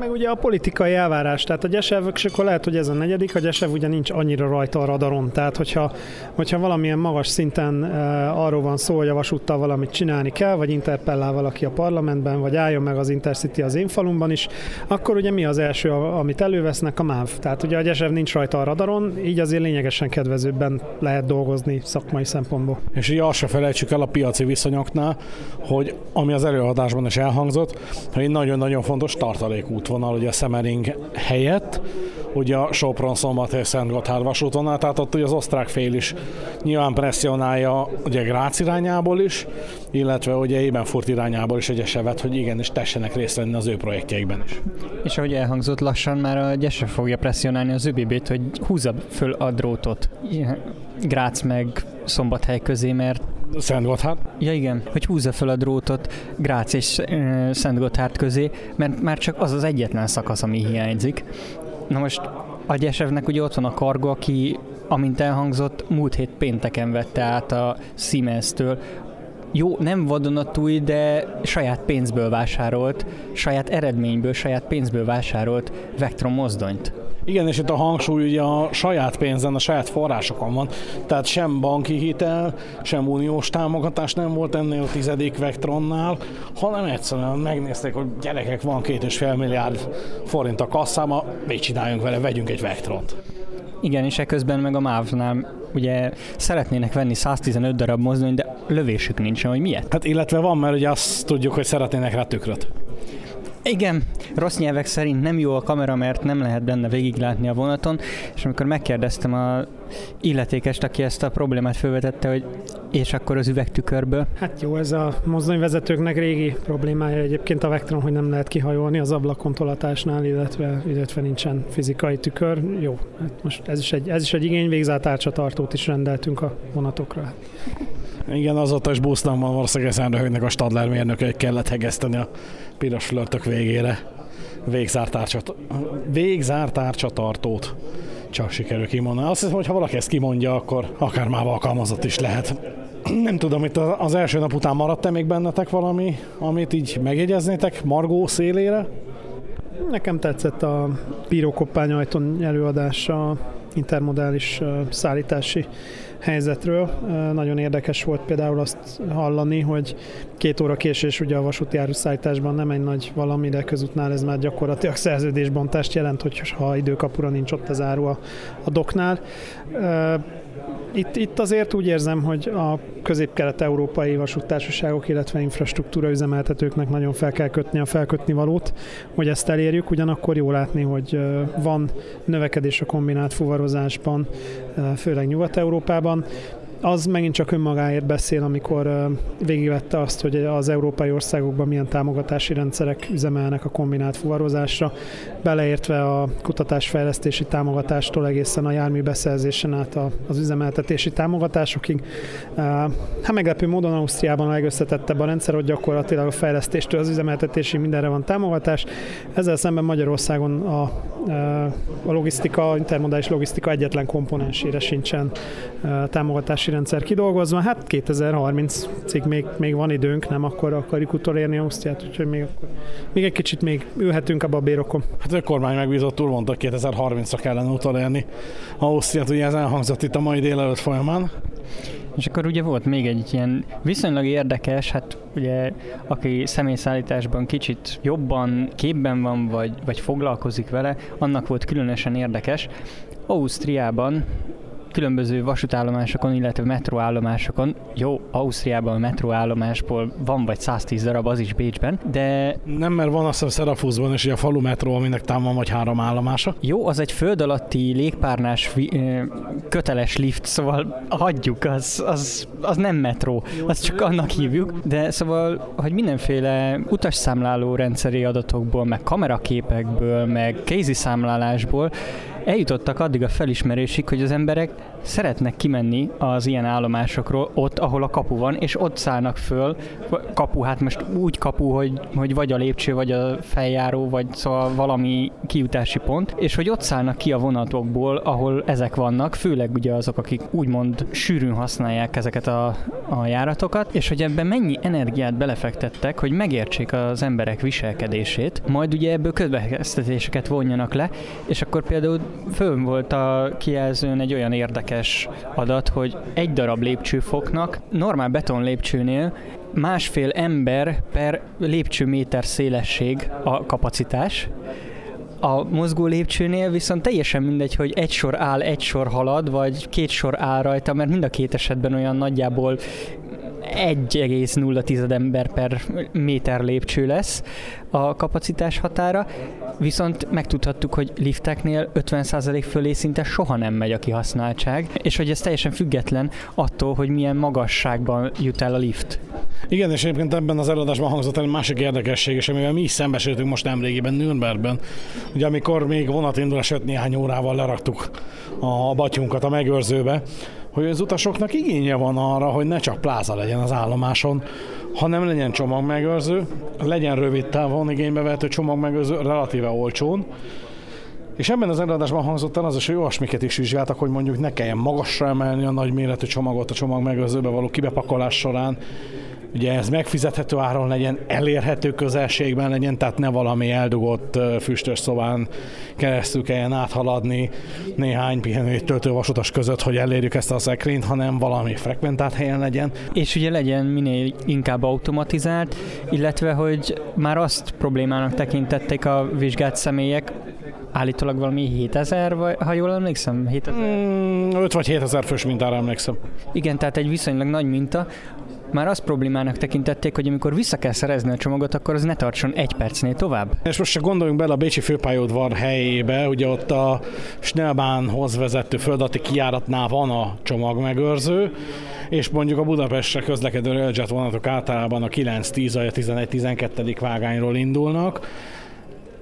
Speaker 6: meg ugye a politikai elvárás, tehát a Gyesev, és akkor lehet, hogy ez a negyedik, a Gyesev ugye nincs annyira rajta a radaron, tehát hogyha, hogyha valamilyen magas szinten uh, arról van szó, hogy a vasúttal valamit csinálni kell, vagy interpellál valaki a parlamentben, vagy álljon meg az Intercity az én falumban is, akkor ugye mi az első, amit elővesznek? A MÁV. Tehát ugye a Gyesev nincs rajta a radaron, így azért lényegesen kedvezőbben lehet dolgozni szakmai szempontból.
Speaker 3: És így azt se felejtsük el a piaci viszonyoknál, hogy ami az előadásban is elhangzott, hogy nagyon-nagyon fontos tartalékút útvonal, ugye a Szemering helyett, ugye a Sopron Szombathely Szent Gotthard vasútvonal, tehát ott ugye az osztrák fél is nyilván presszionálja ugye Grác irányából is, illetve ugye Ébenfurt irányából is egy esevet, hogy igenis tessenek részt venni az ő projektjeikben is.
Speaker 4: És ahogy elhangzott lassan, már a Gyese fogja presszionálni az ÖBB-t, hogy húzza föl a drótot Grác meg Szombathely közé, mert
Speaker 3: Szent Gotthard?
Speaker 4: Ja igen, hogy húzza fel a drótot Grác és e, Szent Gotthard közé, mert már csak az az egyetlen szakasz, ami hiányzik. Na most A Gyesevnek ugye ott van a Kargo, aki, amint elhangzott, múlt hét pénteken vette át a Siemens-től jó, nem vadonatúj, de saját pénzből vásárolt, saját eredményből, saját pénzből vásárolt Vectron mozdonyt.
Speaker 3: Igen, és itt a hangsúly ugye a saját pénzen, a saját forrásokon van. Tehát sem banki hitel, sem uniós támogatás nem volt ennél a tizedik Vectronnál, hanem egyszerűen megnézték, hogy gyerekek, van két és fél milliárd forint a kasszába, mit csináljunk vele, vegyünk egy Vectront.
Speaker 4: Igen, és ekközben meg a MÁV-nál ugye szeretnének venni 115 darab mozdony, de lövésük nincsen, hogy miért?
Speaker 3: Hát illetve van, mert ugye azt tudjuk, hogy szeretnének rá tükröt.
Speaker 4: Igen, rossz nyelvek szerint nem jó a kamera, mert nem lehet benne végiglátni a vonaton, és amikor megkérdeztem a illetékest, aki ezt a problémát felvetette, hogy és akkor az üvegtükörből.
Speaker 6: Hát jó, ez a mozdonyvezetőknek régi problémája egyébként a Vectron, hogy nem lehet kihajolni az ablakontolatásnál, illetve, illetve nincsen fizikai tükör. Jó, hát most ez is egy, ez is egy igény, végzátárcsatartót is rendeltünk a vonatokra.
Speaker 3: Igen, azóta is busznak van valószínűleg a Stadler mérnöke, kellett hegeszteni a piros flörtök végére végzártárcsatartót csak sikerül kimondani. Azt hiszem, hogy ha valaki ezt kimondja, akkor akár már alkalmazott is lehet. Nem tudom, itt az első nap után maradt-e még bennetek valami, amit így megjegyeznétek Margó szélére?
Speaker 6: Nekem tetszett a Bírókoppány ajtón előadása intermodális szállítási helyzetről. Nagyon érdekes volt például azt hallani, hogy két óra késés ugye a vasúti áruszállításban nem egy nagy valami, de közútnál ez már gyakorlatilag szerződésbontást jelent, hogy ha időkapura nincs ott az áru a, a doknál. Itt, itt azért úgy érzem, hogy a közép-kelet-európai vasúttársaságok, illetve infrastruktúra üzemeltetőknek nagyon fel kell kötni a felkötni valót, hogy ezt elérjük. Ugyanakkor jó látni, hogy van növekedés a kombinált fuvarozásban, főleg Nyugat-Európában az megint csak önmagáért beszél, amikor végigvette azt, hogy az európai országokban milyen támogatási rendszerek üzemelnek a kombinált fuvarozásra, beleértve a kutatásfejlesztési támogatástól egészen a jármű beszerzésen át az üzemeltetési támogatásokig. Hát meglepő módon Ausztriában a legösszetettebb a rendszer, hogy gyakorlatilag a fejlesztéstől az üzemeltetési mindenre van támogatás. Ezzel szemben Magyarországon a, a logisztika, intermodális logisztika egyetlen komponensére sincsen támogatási szállítási rendszer kidolgozva. Hát 2030-ig még, még van időnk, nem akkor akarjuk utolérni Ausztriát, úgyhogy még, akkor, még egy kicsit még ülhetünk a bérokon.
Speaker 3: Hát a kormány megbízott úr mondta, 2030-ra kellene utolérni Ausztriát, ugye ez elhangzott itt a mai délelőtt folyamán.
Speaker 4: És akkor ugye volt még egy ilyen viszonylag érdekes, hát ugye aki személyszállításban kicsit jobban képben van, vagy, vagy foglalkozik vele, annak volt különösen érdekes. Ausztriában különböző vasútállomásokon, illetve metróállomásokon, jó, Ausztriában a metróállomásból van vagy 110 darab, az is Bécsben, de...
Speaker 3: Nem, mert van azt a Szerafuszban is a falu metró, aminek tám van vagy három állomása.
Speaker 4: Jó, az egy föld alatti légpárnás köteles lift, szóval hagyjuk, az, az, az nem metró, azt csak annak hívjuk, de szóval, hogy mindenféle utasszámláló rendszeri adatokból, meg kameraképekből, meg kézi számlálásból eljutottak addig a felismerésig, hogy az emberek szeretnek kimenni az ilyen állomásokról, ott, ahol a kapu van, és ott szállnak föl, kapu, hát most úgy kapu, hogy, hogy vagy a lépcső, vagy a feljáró, vagy szóval valami kiutási pont, és hogy ott szállnak ki a vonatokból, ahol ezek vannak, főleg ugye azok, akik úgymond sűrűn használják ezeket a, a járatokat, és hogy ebben mennyi energiát belefektettek, hogy megértsék az emberek viselkedését, majd ugye ebből következtetéseket vonjanak le, és akkor például fönn volt a kijelzőn egy olyan érdekes adat, hogy egy darab lépcsőfoknak normál beton lépcsőnél másfél ember per lépcsőméter szélesség a kapacitás, a mozgó lépcsőnél viszont teljesen mindegy, hogy egy sor áll, egy sor halad, vagy két sor áll rajta, mert mind a két esetben olyan nagyjából 1,0 ember per méter lépcső lesz a kapacitás határa, viszont megtudhattuk, hogy lifteknél 50% fölé szinte soha nem megy a kihasználtság, és hogy ez teljesen független attól, hogy milyen magasságban jut el a lift.
Speaker 3: Igen, és egyébként ebben az előadásban hangzott el egy másik érdekesség, és amivel mi is szembesültünk most nemrégiben Nürnbergben. Ugye amikor még vonatindulás 5 néhány órával leraktuk a batyunkat a megőrzőbe, hogy az utasoknak igénye van arra, hogy ne csak pláza legyen az állomáson, hanem legyen csomagmegőrző, legyen rövid távon igénybe vehető csomagmegőrző relatíve olcsón, És ebben az előadásban hangzott el az is, hogy olyasmiket is vizsgáltak, hogy mondjuk ne kelljen magasra emelni a nagy méretű csomagot a csomag megőrzőbe való kibepakolás során, ugye ez megfizethető áron legyen, elérhető közelségben legyen, tehát ne valami eldugott füstös szobán keresztül kelljen áthaladni néhány pihenő töltővasutas között, hogy elérjük ezt a szekrényt, hanem valami frekventált helyen legyen.
Speaker 4: És ugye legyen minél inkább automatizált, illetve hogy már azt problémának tekintették a vizsgált személyek, állítólag valami 7000, vagy, ha jól emlékszem?
Speaker 3: 7000? Mm, 5 vagy 7000 fős mintára emlékszem.
Speaker 4: Igen, tehát egy viszonylag nagy minta, már azt problémának tekintették, hogy amikor vissza kell szerezni a csomagot, akkor az ne tartson egy percnél tovább.
Speaker 3: És most csak gondoljunk bele a Bécsi főpályaudvar helyébe, ugye ott a Snellbánhoz vezető földati kijáratnál van a csomagmegőrző, és mondjuk a Budapestre közlekedő Railjet vonatok általában a 9-10 vagy a 11-12. vágányról indulnak,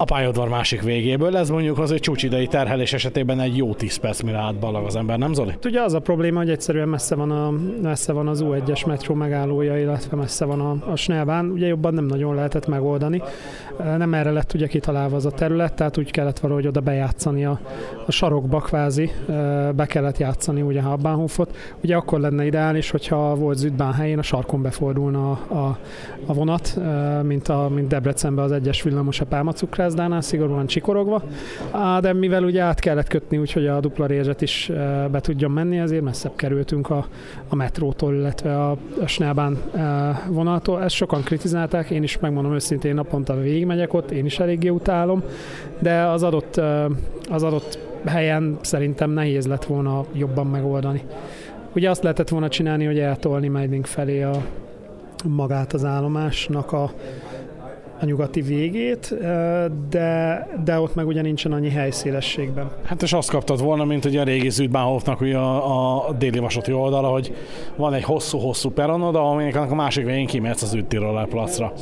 Speaker 3: a pályaudvar másik végéből. Ez mondjuk az egy csúcsidei terhelés esetében egy jó 10 perc, mire átballag az ember, nem Zoli?
Speaker 6: Ugye az a probléma, hogy egyszerűen messze van, a, messze van az U1-es metró megállója, illetve messze van a, a Snellbán. Ugye jobban nem nagyon lehetett megoldani. Nem erre lett ugye kitalálva az a terület, tehát úgy kellett valahogy oda bejátszani a, a sarokba kvázi, be kellett játszani ugye a Bahnhofot. Ugye akkor lenne ideális, hogyha volt Züdbán helyén a sarkon befordulna a, a, a vonat, mint, a, mint Debrecenben az egyes villamos a Pálmacukrász, Grázdánál szigorúan csikorogva, de mivel ugye át kellett kötni, úgyhogy a dupla rézset is be tudjon menni, ezért messzebb kerültünk a, a metrótól, illetve a, a Snellbán vonaltól. Ezt sokan kritizálták, én is megmondom őszintén, naponta végigmegyek ott, én is eléggé utálom, de az adott, az adott helyen szerintem nehéz lett volna jobban megoldani. Ugye azt lehetett volna csinálni, hogy eltolni Meiding felé a magát az állomásnak a a nyugati végét, de, de ott meg ugye nincsen annyi helyszélességben.
Speaker 3: Hát és azt kaptad volna, mint ugye a régi Züdbánhofnak ugye a, a déli vasúti oldala, hogy van egy hosszú-hosszú peronod, aminek a másik végén kimehetsz az Üttiroller placra.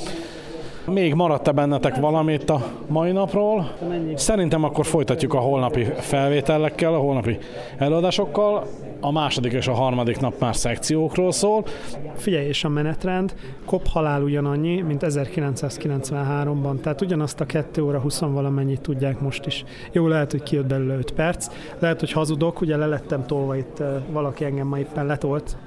Speaker 3: Még maradt-e bennetek valamit a mai napról? Szerintem akkor folytatjuk a holnapi felvételekkel, a holnapi előadásokkal. A második és a harmadik nap már szekciókról szól.
Speaker 6: Figyelj, és a menetrend, kop halál ugyanannyi, mint 1993-ban, tehát ugyanazt a 2 óra 20 valamennyit tudják most is. Jó, lehet, hogy kijött belőle 5 perc, lehet, hogy hazudok, ugye lelettem tolva itt, valaki engem ma éppen letolt,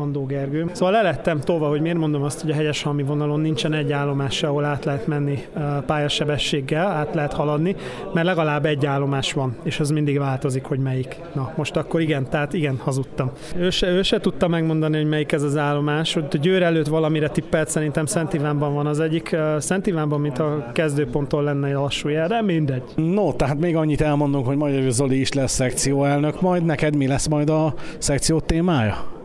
Speaker 6: Andó Gergő. Szóval lelettem tolva, hogy miért mondom azt, hogy a hegyes halmi vonalon nincsen egy állomás, ahol át lehet menni pályasebességgel, át lehet haladni, mert legalább egy állomás van, és az mindig változik, hogy melyik. Na, most akkor igen, tehát igen, hazudtam. Ő se, ő se tudta megmondani, hogy melyik ez az állomás. Hogy Győr előtt valamire tippelt, szerintem Szent Ivánban van az egyik. Szent Ivánban, mint a kezdőponttól lenne egy lassú jel, de mindegy.
Speaker 3: No, tehát még annyit elmondunk, hogy Magyar Zoli is lesz szekcióelnök, majd neked mi lesz majd a szekció témája?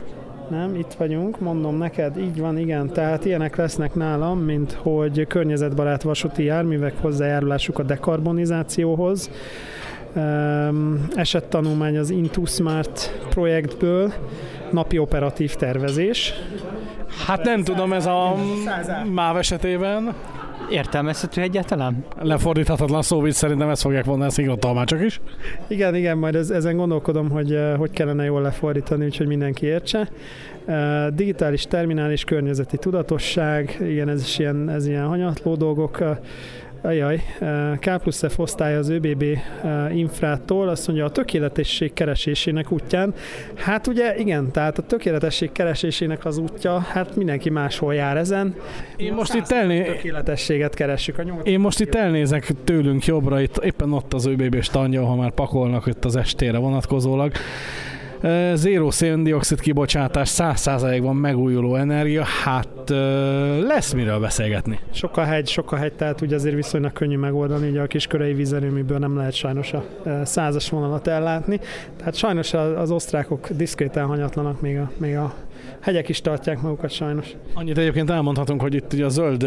Speaker 6: Nem, itt vagyunk, mondom neked, így van, igen. Tehát ilyenek lesznek nálam, mint hogy környezetbarát vasúti járművek hozzájárulásuk a dekarbonizációhoz, esettanulmány az Into Smart projektből, napi operatív tervezés.
Speaker 3: Hát nem tudom, ez a MÁV esetében.
Speaker 4: Értelmezhető egyáltalán?
Speaker 3: Lefordíthatatlan szó, hogy szerintem ezt fogják vonni a szigorú is.
Speaker 6: Igen, igen, majd ez, ezen gondolkodom, hogy eh, hogy kellene jól lefordítani, úgyhogy mindenki értse. Eh, digitális terminális környezeti tudatosság, igen, ez is ilyen, ez ilyen hanyatló dolgok. Eh, Ajaj, K plusz F osztály az ÖBB infrától azt mondja a tökéletesség keresésének útján. Hát ugye igen, tehát a tökéletesség keresésének az útja, hát mindenki máshol jár ezen.
Speaker 3: Én most itt elné...
Speaker 6: tökéletességet keressük a.
Speaker 3: Én most itt elnézek tőlünk jobbra, itt éppen ott az ÖBB standja, ha már pakolnak itt az estére vonatkozólag. Zéró széndiokszid kibocsátás, 100%-ban megújuló energia, hát lesz miről beszélgetni.
Speaker 6: Sok a hegy, sok a hegy, tehát ugye azért viszonylag könnyű megoldani, ugye a kiskörei vízerőműből nem lehet sajnos a százas vonalat ellátni, tehát sajnos az osztrákok diszkréten hanyatlanak még a, még a hegyek is tartják magukat sajnos.
Speaker 3: Annyit egyébként elmondhatunk, hogy itt ugye a zöld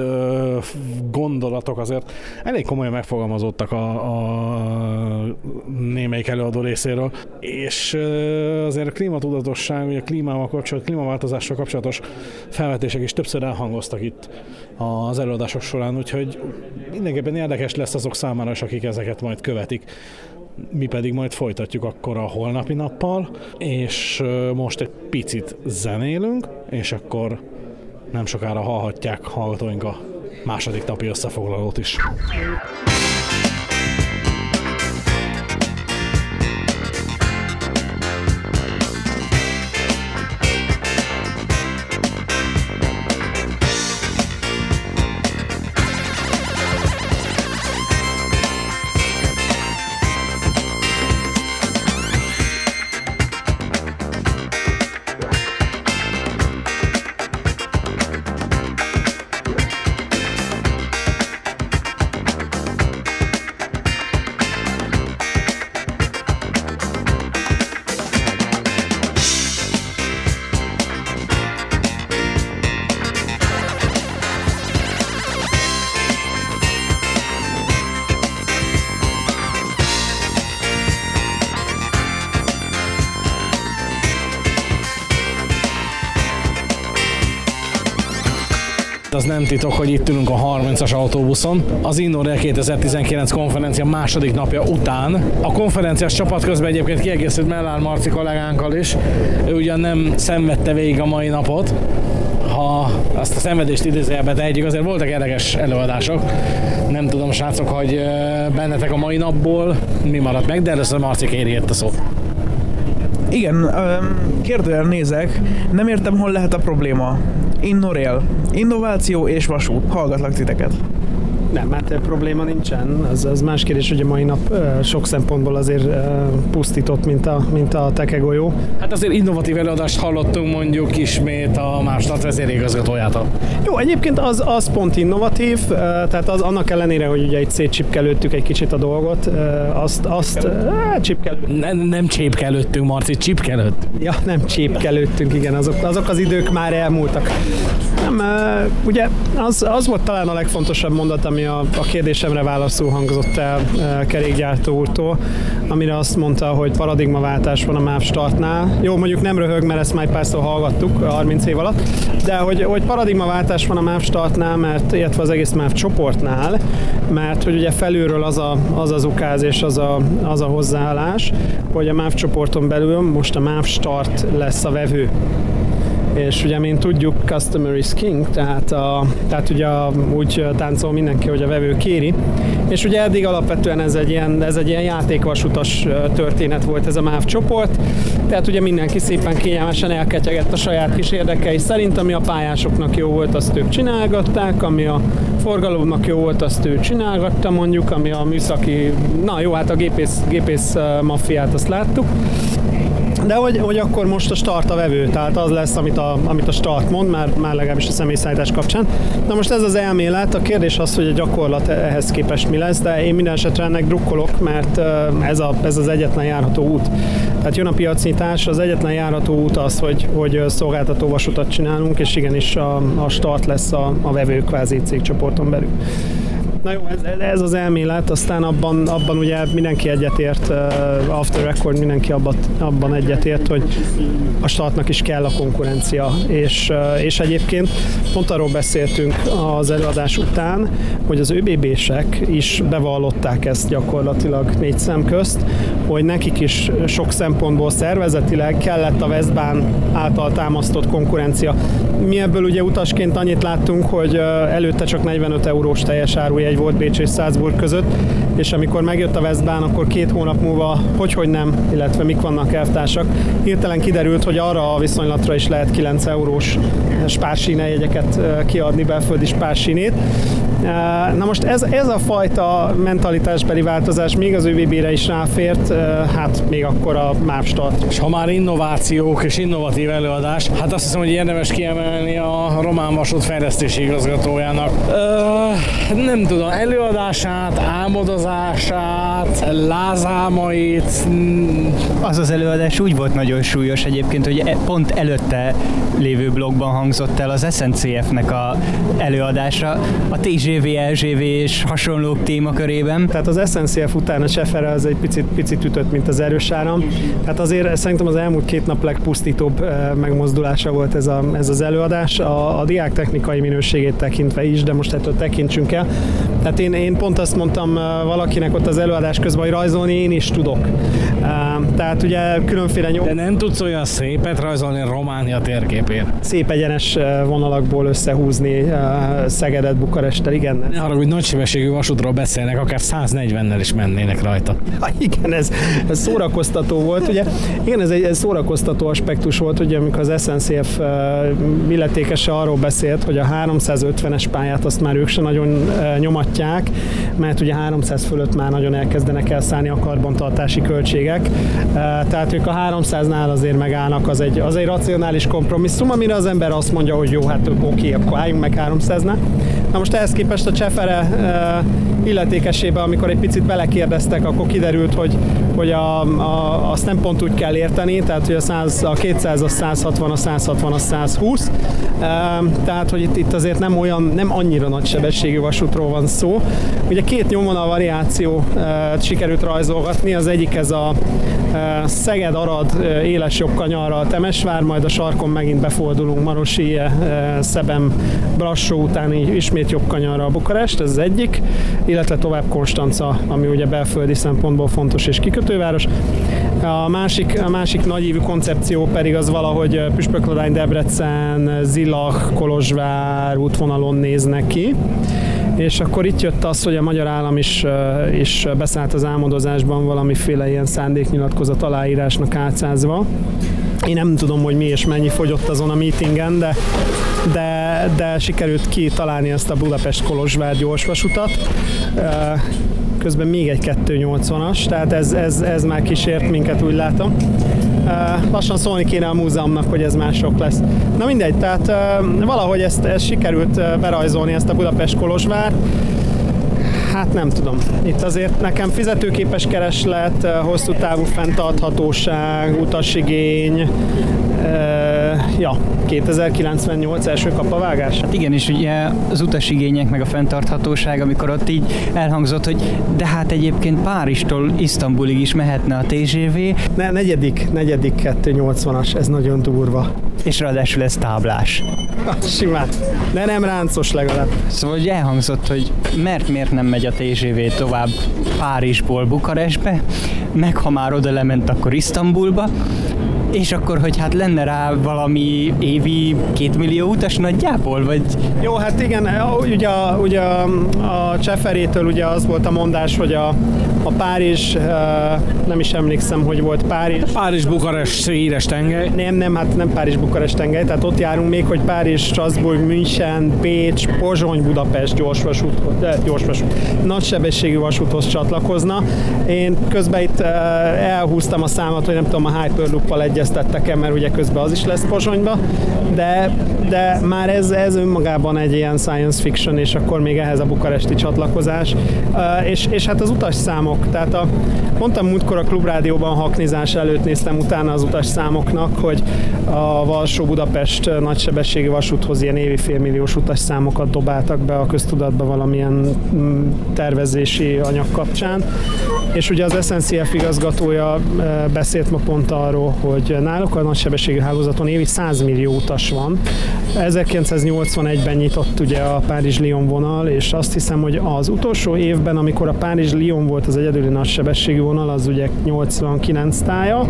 Speaker 3: gondolatok azért elég komolyan megfogalmazottak a, a némelyik előadó részéről, és azért a klímatudatosság, vagy a klímával kapcsolatos, klímaváltozással kapcsolatos felvetések is többször elhangoztak itt az előadások során, úgyhogy mindenképpen érdekes lesz azok számára is, akik ezeket majd követik mi pedig majd folytatjuk akkor a holnapi nappal, és most egy picit zenélünk, és akkor nem sokára hallhatják hallgatóink a második napi összefoglalót is. Nem titok, hogy itt ülünk a 30-as autóbuszon. Az Innorel 2019 konferencia második napja után. A konferenciás csapat közben egyébként kiegészült Mellár Marci kollégánkkal is. Ő ugyan nem szenvedte végig a mai napot, ha azt a szenvedést idézőjelbe tegyük, azért voltak érdekes előadások. Nem tudom, srácok, hogy bennetek a mai napból mi maradt meg, de először Marci kéri a szót.
Speaker 8: Igen, kérdőjel nézek, nem értem, hol lehet a probléma. Innorail, innováció és vasút. Hallgatlak titeket.
Speaker 6: Nem, hát probléma nincsen. Az, az más kérdés, hogy a mai nap sok szempontból azért pusztított, mint a, mint a tekegolyó.
Speaker 3: Hát azért innovatív előadást hallottunk mondjuk ismét a Másnat vezérigazgatójától.
Speaker 6: Jó, egyébként az, az pont innovatív, tehát az annak ellenére, hogy ugye itt szétcsipkelődtük egy kicsit a dolgot, azt, azt
Speaker 3: csipkelődtünk. Nem, nem csépkelődtünk, Marci, csipkelőtt.
Speaker 6: Ja, nem csépkelődtünk, igen, azok, azok az idők már elmúltak. Nem, ugye az, az volt talán a legfontosabb mondat, ami a, a kérdésemre válaszul hangzott el kerékgyártó úrtól, amire azt mondta, hogy paradigmaváltás van a MÁV startnál. Jó, mondjuk nem röhög, mert ezt párszor hallgattuk 30 év alatt, de hogy, hogy paradigmaváltás van a MÁV startnál, mert, illetve az egész MÁV csoportnál, mert hogy ugye felülről az a, az, az ukáz és az a, az a hozzáállás, hogy a MÁV csoporton belül most a MÁV start lesz a vevő és ugye, mint tudjuk, customer is king, tehát, a, tehát ugye úgy táncol mindenki, hogy a vevő kéri, és ugye eddig alapvetően ez egy ilyen, ez egy ilyen játékvasutas történet volt ez a MÁV csoport, tehát ugye mindenki szépen kényelmesen elketyegett a saját kis érdekei szerint, ami a pályásoknak jó volt, azt ők csinálgatták, ami a forgalomnak jó volt, azt ő csinálgatta mondjuk, ami a műszaki, na jó, hát a gépész, gépész maffiát azt láttuk, de hogy, hogy akkor most a start a vevő, tehát az lesz, amit a, amit a start mond, már, már legalábbis a személyszállítás kapcsán. Na most ez az elmélet, a kérdés az, hogy a gyakorlat ehhez képest mi lesz, de én minden esetre ennek drukkolok, mert ez, a, ez az egyetlen járható út. Tehát jön a piacnyitás, az egyetlen járható út az, hogy, hogy szolgáltató vasutat csinálunk, és igenis a, a start lesz a, a vevő kvázi cégcsoporton belül. Na jó, ez, ez az elmélet, aztán abban, abban ugye mindenki egyetért, uh, after record mindenki abban, abban egyetért, hogy a startnak is kell a konkurencia, és, uh, és egyébként pont arról beszéltünk az előadás után, hogy az ÖBB-sek is bevallották ezt gyakorlatilag négy szem közt, hogy nekik is sok szempontból szervezetileg kellett a Westbahn által támasztott konkurencia. Mi ebből ugye utasként annyit láttunk, hogy előtte csak 45 eurós teljes árujegy volt Bécs és Salzburg között, és amikor megjött a Westbahn, akkor két hónap múlva hogy, hogy nem, illetve mik vannak elvtársak. Hirtelen kiderült, hogy arra a viszonylatra is lehet 9 eurós spársíne jegyeket kiadni, belföldi spársínét. Na most ez, ez a fajta mentalitásbeli változás még az ÖVB-re is ráfért, hát még akkor a MÁV-start.
Speaker 3: És ha már innovációk és innovatív előadás, hát azt hiszem, hogy érdemes kiemelni a Román Vasút fejlesztési igazgatójának. Ö, nem tudom, előadását, álmodozását, lázámait.
Speaker 4: Az az előadás úgy volt nagyon súlyos egyébként, hogy e- pont előtte lévő blogban hangzott el az SNCF-nek a előadása. A TZ LGV, és hasonlók témakörében.
Speaker 6: Tehát az SNCF után a Sefere az egy picit, picit ütött, mint az erős áram. Tehát azért szerintem az elmúlt két nap legpusztítóbb megmozdulása volt ez, a, ez az előadás, a, a diák technikai minőségét tekintve is, de most ettől tekintsünk el. Tehát én, én pont azt mondtam valakinek ott az előadás közben, hogy rajzolni én is tudok. Eh, tehát ugye különféle
Speaker 3: nyom... De nem tudsz olyan szépet rajzolni Románia térképén.
Speaker 6: Szép egyenes vonalakból összehúzni Szegedet Bukarestel, igen.
Speaker 3: Ne arra, hogy nagysebességű vasútról beszélnek, akár 140-nel is mennének rajta.
Speaker 6: Ha, igen, ez, ez szórakoztató volt, ugye. Igen, ez egy ez szórakoztató aspektus volt, ugye, amikor az SNCF illetékese arról beszélt, hogy a 350-es pályát azt már ők se nagyon uh, nyomatják, mert ugye 300 fölött már nagyon elkezdenek elszállni a karbantartási költségek. Tehát ők a 300-nál azért megállnak, az egy, az egy racionális kompromisszum, amire az ember azt mondja, hogy jó, hát oké, akkor álljunk meg 300-nál. Na most ehhez képest a Csefere illetékesébe, amikor egy picit belekérdeztek, akkor kiderült, hogy, hogy a, a, azt nem pont úgy kell érteni, tehát hogy a, 100, a 200 a 160, a 160 a 120, tehát hogy itt, itt azért nem olyan, nem annyira nagy sebességű vasútról van szó. Ugye két nyomvonal variáció sikerült rajzolgatni, az egyik ez a Szeged-Arad éles jobb kanyarra Temesvár, majd a sarkon megint befordulunk Marosi, Szebem, Brassó után így ismét jobb kanyarra a Bukarest, ez az egyik, illetve tovább Konstanca, ami ugye belföldi szempontból fontos és kikötőváros. A másik, a másik nagyívű koncepció pedig az valahogy Püspökladány, Debrecen, Zilach, Kolozsvár útvonalon néznek ki. És akkor itt jött az, hogy a magyar állam is, is beszállt az álmodozásban valamiféle ilyen szándéknyilatkozat aláírásnak átszázva. Én nem tudom, hogy mi és mennyi fogyott azon a meetingen, de, de, de sikerült kitalálni ezt a Budapest-Kolozsvár gyorsvasutat közben még egy 280-as, tehát ez, ez, ez már kísért minket, úgy látom. Lassan szólni kéne a múzeumnak, hogy ez már sok lesz. Na mindegy, tehát valahogy ezt, ezt sikerült berajzolni, ezt a Budapest-Kolozsvár. Hát nem tudom. Itt azért nekem fizetőképes kereslet, hosszú távú fenntarthatóság, utasigény, ja, 2098 első kapavágás.
Speaker 4: Hát igen, és ugye az utasigények meg a fenntarthatóság, amikor ott így elhangzott, hogy de hát egyébként Párizstól Isztambulig is mehetne a TGV.
Speaker 6: Ne, negyedik, negyedik 280-as, ez nagyon durva.
Speaker 4: És ráadásul ez táblás.
Speaker 6: Simán. De nem ráncos legalább.
Speaker 4: Szóval hogy elhangzott, hogy mert miért nem megy a TGV tovább Párizsból Bukarestbe, meg ha már oda lement, akkor Isztambulba, és akkor, hogy hát lenne rá valami évi két millió utas nagyjából, vagy?
Speaker 6: Jó, hát igen, ugye, ugye a Cseferétől ugye az volt a mondás, hogy a, a Párizs, nem is emlékszem, hogy volt Párizs.
Speaker 3: Párizs-Bukarest híres tengely.
Speaker 6: Nem, nem, hát nem Párizs-Bukarest tengely, tehát ott járunk még, hogy Párizs, Strasbourg, München, Bécs, Pozsony, Budapest gyorsvasút, gyorsvasút, nagysebességű vasúthoz csatlakozna. Én közben itt elhúztam a számot, hogy nem tudom, a Hyperloop-val egyeztettek-e, mert ugye közben az is lesz Pozsonyba, de, de már ez, ez önmagában egy ilyen science fiction, és akkor még ehhez a bukaresti csatlakozás. És, és hát az utasszámok, tehát a, mondtam múltkor a klubrádióban haknizás előtt néztem utána az utasszámoknak, hogy a Varsó-Budapest nagysebességi vasúthoz ilyen évi félmilliós utasszámokat dobáltak be a köztudatba valamilyen mm, tervezési anyag kapcsán. És ugye az SNCF igazgatója beszélt ma pont arról, hogy náluk a nagysebességű hálózaton évi 100 millió utas van. 1981-ben nyitott ugye a Párizs-Lyon vonal, és azt hiszem, hogy az utolsó évben, amikor a Párizs-Lyon volt az egyedüli nagysebességű vonal, az ugye 89 tája,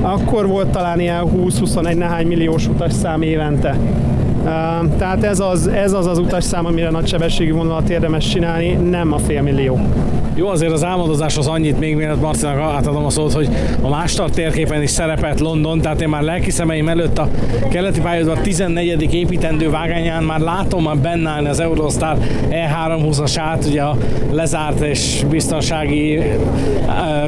Speaker 6: akkor volt talán ilyen 20-21 nehány milliós utas szám évente. Tehát ez az, ez az az utasszám, amire nagy sebességű vonalat érdemes csinálni, nem a fél millió.
Speaker 3: Jó, azért az álmodozás az annyit még, mielőtt Marcinak átadom a szót, hogy a Mástar térképen is szerepelt London, tehát én már lelki szemeim előtt a keleti pályadvar 14. építendő vágányán már látom már benne állni az Eurostar E320-asát, ugye a lezárt és biztonsági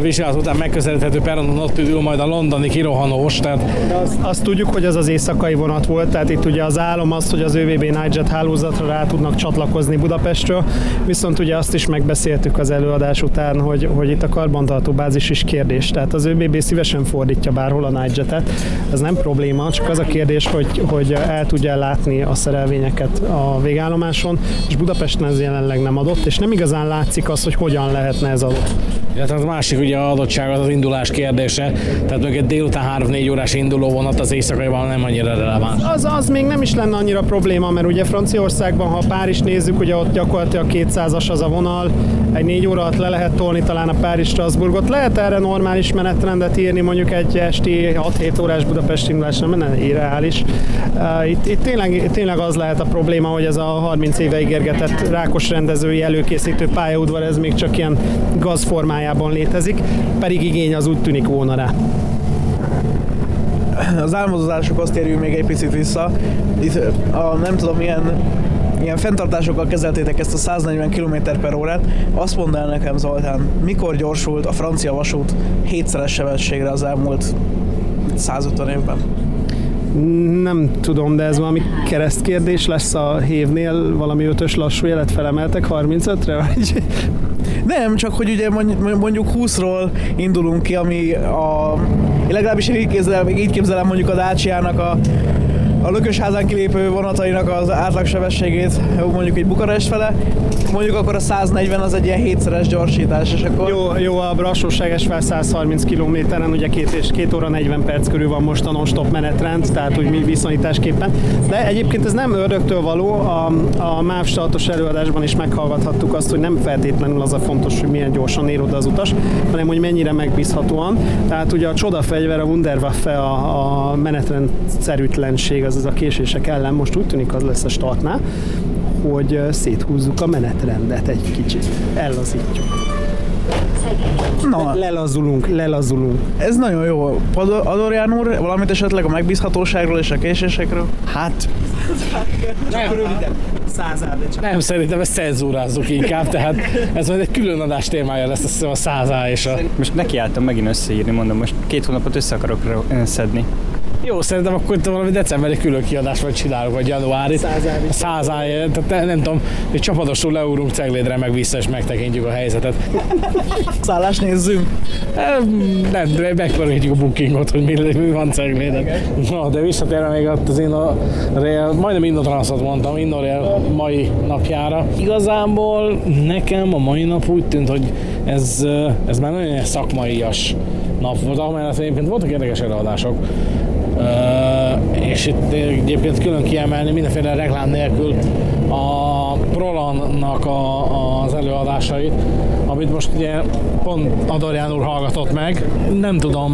Speaker 3: vizsgálat után megközelíthető peronon ott ül majd a londoni kirohanós. Tehát...
Speaker 6: Azt, azt, tudjuk, hogy az az éjszakai vonat volt, tehát itt ugye az álom az, hogy az ÖVB Nightjet hálózatra rá tudnak csatlakozni Budapestről, viszont ugye azt is megbeszéltük az elő előadás után, hogy, hogy itt a karbantartó bázis is kérdés. Tehát az ÖBB szívesen fordítja bárhol a Nightjet-et, ez nem probléma, csak az a kérdés, hogy, hogy el tudja látni a szerelvényeket a végállomáson, és Budapesten ez jelenleg nem adott, és nem igazán látszik az, hogy hogyan lehetne ez adott.
Speaker 3: Ja, tehát a másik ugye adottság az, az indulás kérdése, tehát egy délután 3-4 órás induló vonat az éjszakaiban nem annyira releváns.
Speaker 6: Az, az még nem is lenne annyira probléma, mert ugye Franciaországban, ha Párizs nézzük, ugye ott gyakorlatilag 200-as az a vonal, egy 4 óra alatt le lehet tolni talán a Párizs-Strasbourgot. Lehet erre normális menetrendet írni, mondjuk egy esti 6-7 órás Budapest indulás nem lenne irreális. Uh, itt, itt tényleg, tényleg az lehet a probléma, hogy ez a 30 éve ígérgetett rákos rendezői előkészítő pályaudvar, ez még csak ilyen gazformájában létezik, pedig igény az úgy tűnik volna rá
Speaker 8: az álmodozásokhoz térjünk még egy picit vissza. Itt a nem tudom milyen ilyen fenntartásokkal kezeltétek ezt a 140 km per órát. Azt mondd el nekem, Zoltán, mikor gyorsult a francia vasút hétszeres sebességre az elmúlt 150 évben?
Speaker 6: Nem tudom, de ez valami keresztkérdés lesz a hévnél, valami ötös lassú jelet felemeltek 35-re, vagy?
Speaker 8: Nem, csak hogy ugye mondjuk 20-ról indulunk ki, ami a... Én legalábbis így képzelem, így képzelem mondjuk a Dacia-nak a a lökösházán kilépő vonatainak az átlagsebességét, mondjuk egy Bukarest fele, mondjuk akkor a 140 az egy ilyen hétszeres gyorsítás, és akkor...
Speaker 6: Jó, jó a Brassóság fel 130 kilométeren, ugye két, és két óra 40 perc körül van most a non-stop menetrend, tehát úgy mi viszonyításképpen. De egyébként ez nem ördögtől való, a, a MÁV előadásban is meghallgathattuk azt, hogy nem feltétlenül az a fontos, hogy milyen gyorsan ér oda az utas, hanem hogy mennyire megbízhatóan. Tehát ugye a csodafegyver, a Wunderwaffe, a, a menetrendszerűtlenség, az az a késések ellen most úgy tűnik az lesz a startnál, hogy széthúzzuk a menetrendet egy kicsit, ellazítjuk. Na, lelazulunk, lelazulunk.
Speaker 8: Ez nagyon jó. Adorján úr, valamit esetleg a megbízhatóságról és a késésekről?
Speaker 3: Hát... Nem, röviden. Nem, szerintem ezt cenzúrázzuk inkább, tehát ez majd egy külön adás témája lesz, azt hiszem a százá és a...
Speaker 4: Most nekiálltam megint összeírni, mondom, most két hónapot össze akarok szedni.
Speaker 3: Jó, szerintem akkor valami decemberi külön kiadást vagy csinálunk, vagy januári. Százáért. Tehát nem, nem tudom, hogy csapatosul leúrunk Ceglédre meg vissza, és megtekintjük a helyzetet.
Speaker 8: Szállás nézzünk.
Speaker 3: Nem, de megpörgetjük a bookingot, hogy mi, mi van Cegléden. Na, de visszatérve még ott az Innorail, majdnem Innotranszot mondtam, Innorail mai napjára. Igazából nekem a mai nap úgy tűnt, hogy ez, ez már nagyon szakmaias nap volt, amellett egyébként voltak érdekes előadások. És itt egyébként külön kiemelni mindenféle reklám nélkül a Prolannak a, az előadásait, amit most ugye pont Adorján úr hallgatott meg. Nem tudom,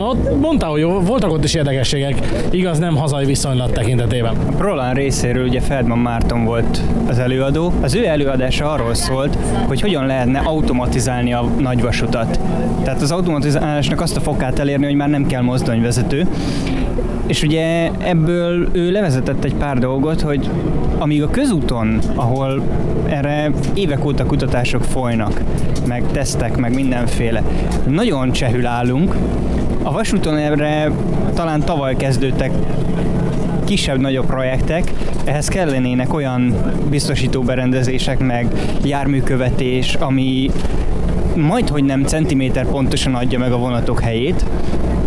Speaker 3: ott mondta, hogy voltak ott is érdekességek, igaz nem hazai viszonylat tekintetében.
Speaker 4: A Prolan részéről ugye Feldman Márton volt az előadó. Az ő előadása arról szólt, hogy hogyan lehetne automatizálni a nagyvasutat. Tehát az automatizálásnak azt a fokát elérni, hogy már nem kell mozdonyvezető, és ugye ebből ő levezetett egy pár dolgot, hogy amíg a közúton, ahol erre évek óta kutatások folynak, meg tesztek, meg mindenféle, nagyon csehül állunk, a vasúton erre talán tavaly kezdődtek kisebb-nagyobb projektek, ehhez kellenének olyan biztosító berendezések, meg járműkövetés, ami majd, hogy nem centiméter pontosan adja meg a vonatok helyét,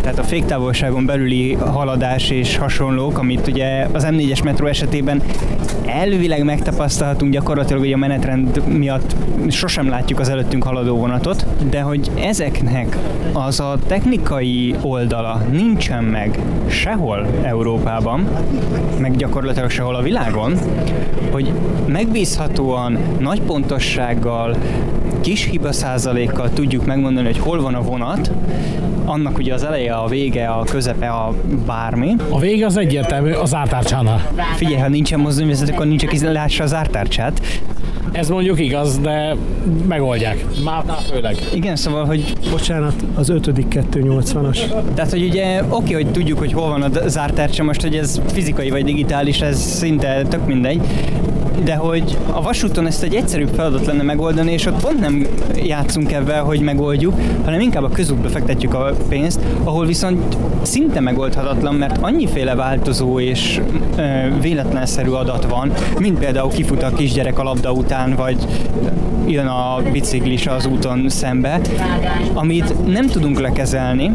Speaker 4: tehát a féktávolságon belüli haladás és hasonlók, amit ugye az M4-es metró esetében elvileg megtapasztalhatunk gyakorlatilag, hogy a menetrend miatt sosem látjuk az előttünk haladó vonatot, de hogy ezeknek az a technikai oldala nincsen meg sehol Európában, meg gyakorlatilag sehol a világon, hogy megbízhatóan, nagy pontossággal, kis hiba százalékkal tudjuk megmondani, hogy hol van a vonat, annak ugye az eleje, a vége, a közepe, a bármi.
Speaker 3: A vége az egyértelmű, az ártárcsánál.
Speaker 4: Figyelj, ha nincsen mozdonyvezető, akkor nincs, aki lássa az ártárcsát.
Speaker 3: Ez mondjuk igaz, de megoldják. Már főleg.
Speaker 4: Igen, szóval, hogy...
Speaker 6: Bocsánat, az ötödik 280-as.
Speaker 4: Tehát, hogy ugye oké, hogy tudjuk, hogy hol van a zártárcsa, most, hogy ez fizikai vagy digitális, ez szinte tök mindegy, de hogy a vasúton ezt egy egyszerűbb feladat lenne megoldani, és ott pont nem játszunk ebben, hogy megoldjuk, hanem inkább a közútba fektetjük a pénzt, ahol viszont szinte megoldhatatlan, mert annyiféle változó és ö, véletlenszerű adat van, mint például kifut a kisgyerek a labda után, vagy jön a biciklis az úton szembe, amit nem tudunk lekezelni,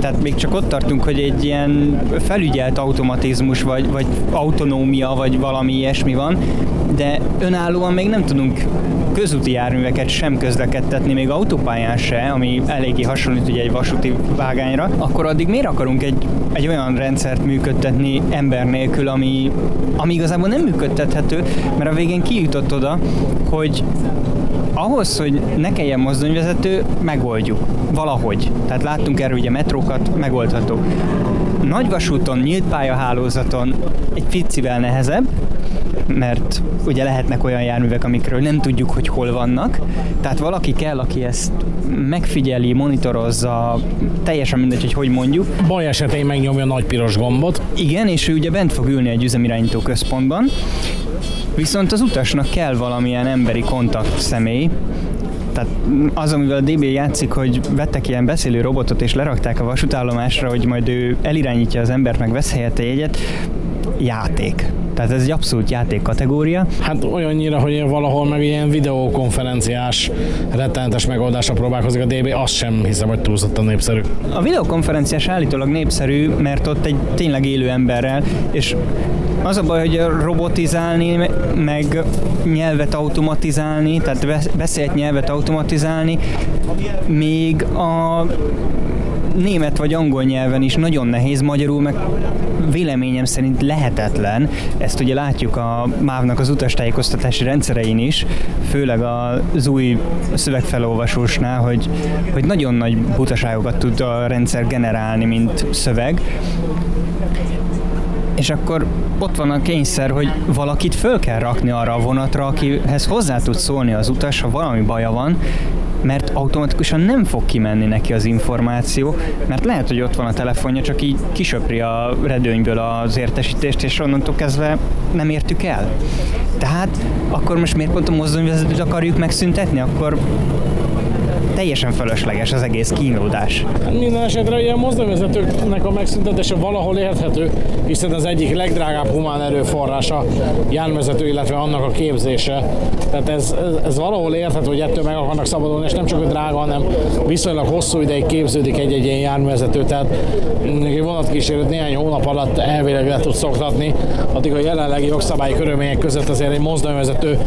Speaker 4: tehát még csak ott tartunk, hogy egy ilyen felügyelt automatizmus, vagy, vagy autonómia, vagy valami ilyesmi van, de önállóan még nem tudunk közúti járműveket sem közlekedtetni, még autópályán se, ami eléggé hasonlít ugye egy vasúti vágányra, akkor addig miért akarunk egy, egy olyan rendszert működtetni ember nélkül, ami, ami igazából nem működtethető, mert a végén kijutott oda, hogy ahhoz, hogy ne kelljen mozdonyvezető, megoldjuk. Valahogy. Tehát láttunk erről ugye metrókat, megoldható. Nagyvasúton, nyílt pályahálózaton egy picivel nehezebb, mert ugye lehetnek olyan járművek, amikről nem tudjuk, hogy hol vannak. Tehát valaki kell, aki ezt megfigyeli, monitorozza, teljesen mindegy, hogy hogy mondjuk.
Speaker 3: Baj esetén megnyomja a nagy piros gombot.
Speaker 4: Igen, és ő ugye bent fog ülni egy üzemirányító központban, viszont az utasnak kell valamilyen emberi kontakt személy, tehát az, amivel a DB játszik, hogy vettek ilyen beszélő robotot és lerakták a vasútállomásra, hogy majd ő elirányítja az embert, meg vesz helyette jegyet, játék Tehát ez egy abszolút játék kategória.
Speaker 3: Hát olyannyira, hogy én valahol meg ilyen videokonferenciás rettenetes megoldásra próbálkozik a DB, azt sem hiszem, hogy túlzottan népszerű.
Speaker 4: A videokonferenciás állítólag népszerű, mert ott egy tényleg élő emberrel, és az a baj, hogy robotizálni, meg nyelvet automatizálni, tehát beszélt nyelvet automatizálni, még a német vagy angol nyelven is nagyon nehéz, magyarul meg véleményem szerint lehetetlen. Ezt ugye látjuk a MÁV-nak az utastájékoztatási rendszerein is, főleg az új szövegfelolvasósnál, hogy, hogy nagyon nagy butaságokat tud a rendszer generálni, mint szöveg és akkor ott van a kényszer, hogy valakit föl kell rakni arra a vonatra, akihez hozzá tud szólni az utas, ha valami baja van, mert automatikusan nem fog kimenni neki az információ, mert lehet, hogy ott van a telefonja, csak így kisöpri a redőnyből az értesítést, és onnantól kezdve nem értük el. Tehát akkor most miért pont a mozdonyvezetőt akarjuk megszüntetni? Akkor teljesen fölösleges az egész kínlódás.
Speaker 3: Minden esetre ilyen mozdonyvezetőknek a megszüntetése valahol érthető, hiszen az egyik legdrágább humán erőforrása járművezető, illetve annak a képzése. Tehát ez, ez, ez valahol érthető, hogy ettől meg akarnak szabadulni, és nem csak a drága, hanem viszonylag hosszú ideig képződik egy-egy ilyen járművezető. Tehát egy vonatkísérőt néhány hónap alatt elvileg le tud szoktatni, addig a jelenlegi jogszabályi körülmények között azért egy mozdonyvezető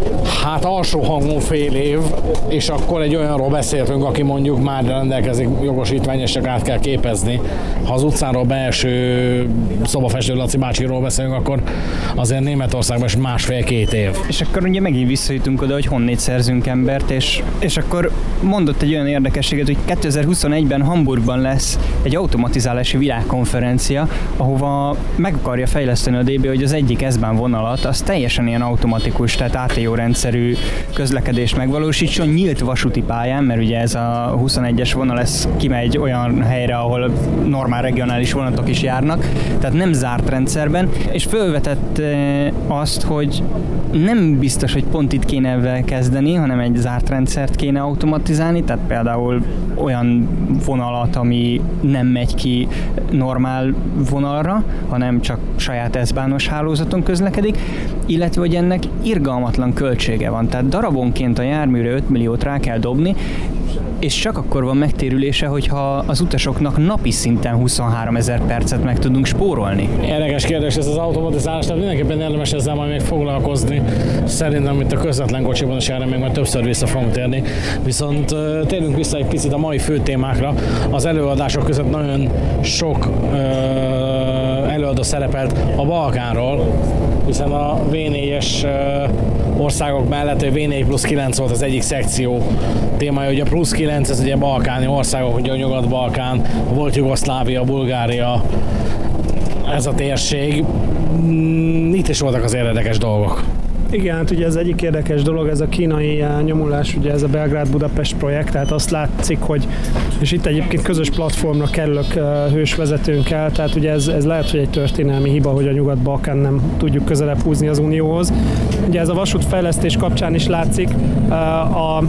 Speaker 3: hát alsó hangú fél év, és akkor egy olyanról beszéltünk, aki mondjuk már rendelkezik jogosítvány, és csak át kell képezni. Ha az utcáról beeső szobafestő Laci bácsiról beszélünk, akkor azért Németországban is másfél-két év.
Speaker 4: És akkor ugye megint visszajutunk oda, hogy honnét szerzünk embert, és, és akkor mondott egy olyan érdekességet, hogy 2021-ben Hamburgban lesz egy automatizálási világkonferencia, ahova meg akarja fejleszteni a DB, hogy az egyik S-Bahn vonalat az teljesen ilyen automatikus, tehát ATO rendszerű közlekedést megvalósítson nyílt vasúti pályán, mert ugye ez a 21-es vonal ez kimegy olyan helyre, ahol normál regionális vonatok is járnak, tehát nem zárt rendszerben, és fölvetett eh, azt, hogy nem biztos, hogy pont itt kéne ebben kezdeni, hanem egy zárt rendszert kéne automatizálni, tehát például olyan vonalat, ami nem megy ki normál vonalra, hanem csak saját eszbános hálózaton közlekedik, illetve hogy ennek irgalmatlan költsége van. Tehát darabonként a járműre 5 milliót rá kell dobni, és csak akkor van megtérülése, hogyha az utasoknak napi szinten 23 ezer percet meg tudunk spórolni.
Speaker 3: Érdekes kérdés ez az automatizálás, tehát mindenképpen érdemes ezzel majd még foglalkozni. Szerintem itt a közvetlen kocsiban is erre még majd többször vissza fogunk térni. Viszont térünk vissza egy picit a mai fő témákra. Az előadások között nagyon sok előadó szerepelt a Balkánról, hiszen a V4-es országok mellett a V4 plusz 9 volt az egyik szekció témája, hogy a plusz 9 ez ugye balkáni országok, ugye a Nyugat-Balkán, volt Jugoszlávia, Bulgária, ez a térség. Mm, itt is voltak az érdekes dolgok.
Speaker 6: Igen, hát ugye ez egyik érdekes dolog, ez a kínai eh, nyomulás, ugye ez a Belgrád-Budapest projekt, tehát azt látszik, hogy, és itt egyébként közös platformra kerülök eh, hősvezetőnkkel, tehát ugye ez, ez lehet, hogy egy történelmi hiba, hogy a Nyugat-Balkán nem tudjuk közelebb húzni az Unióhoz. Ugye ez a vasútfejlesztés kapcsán is látszik, eh, a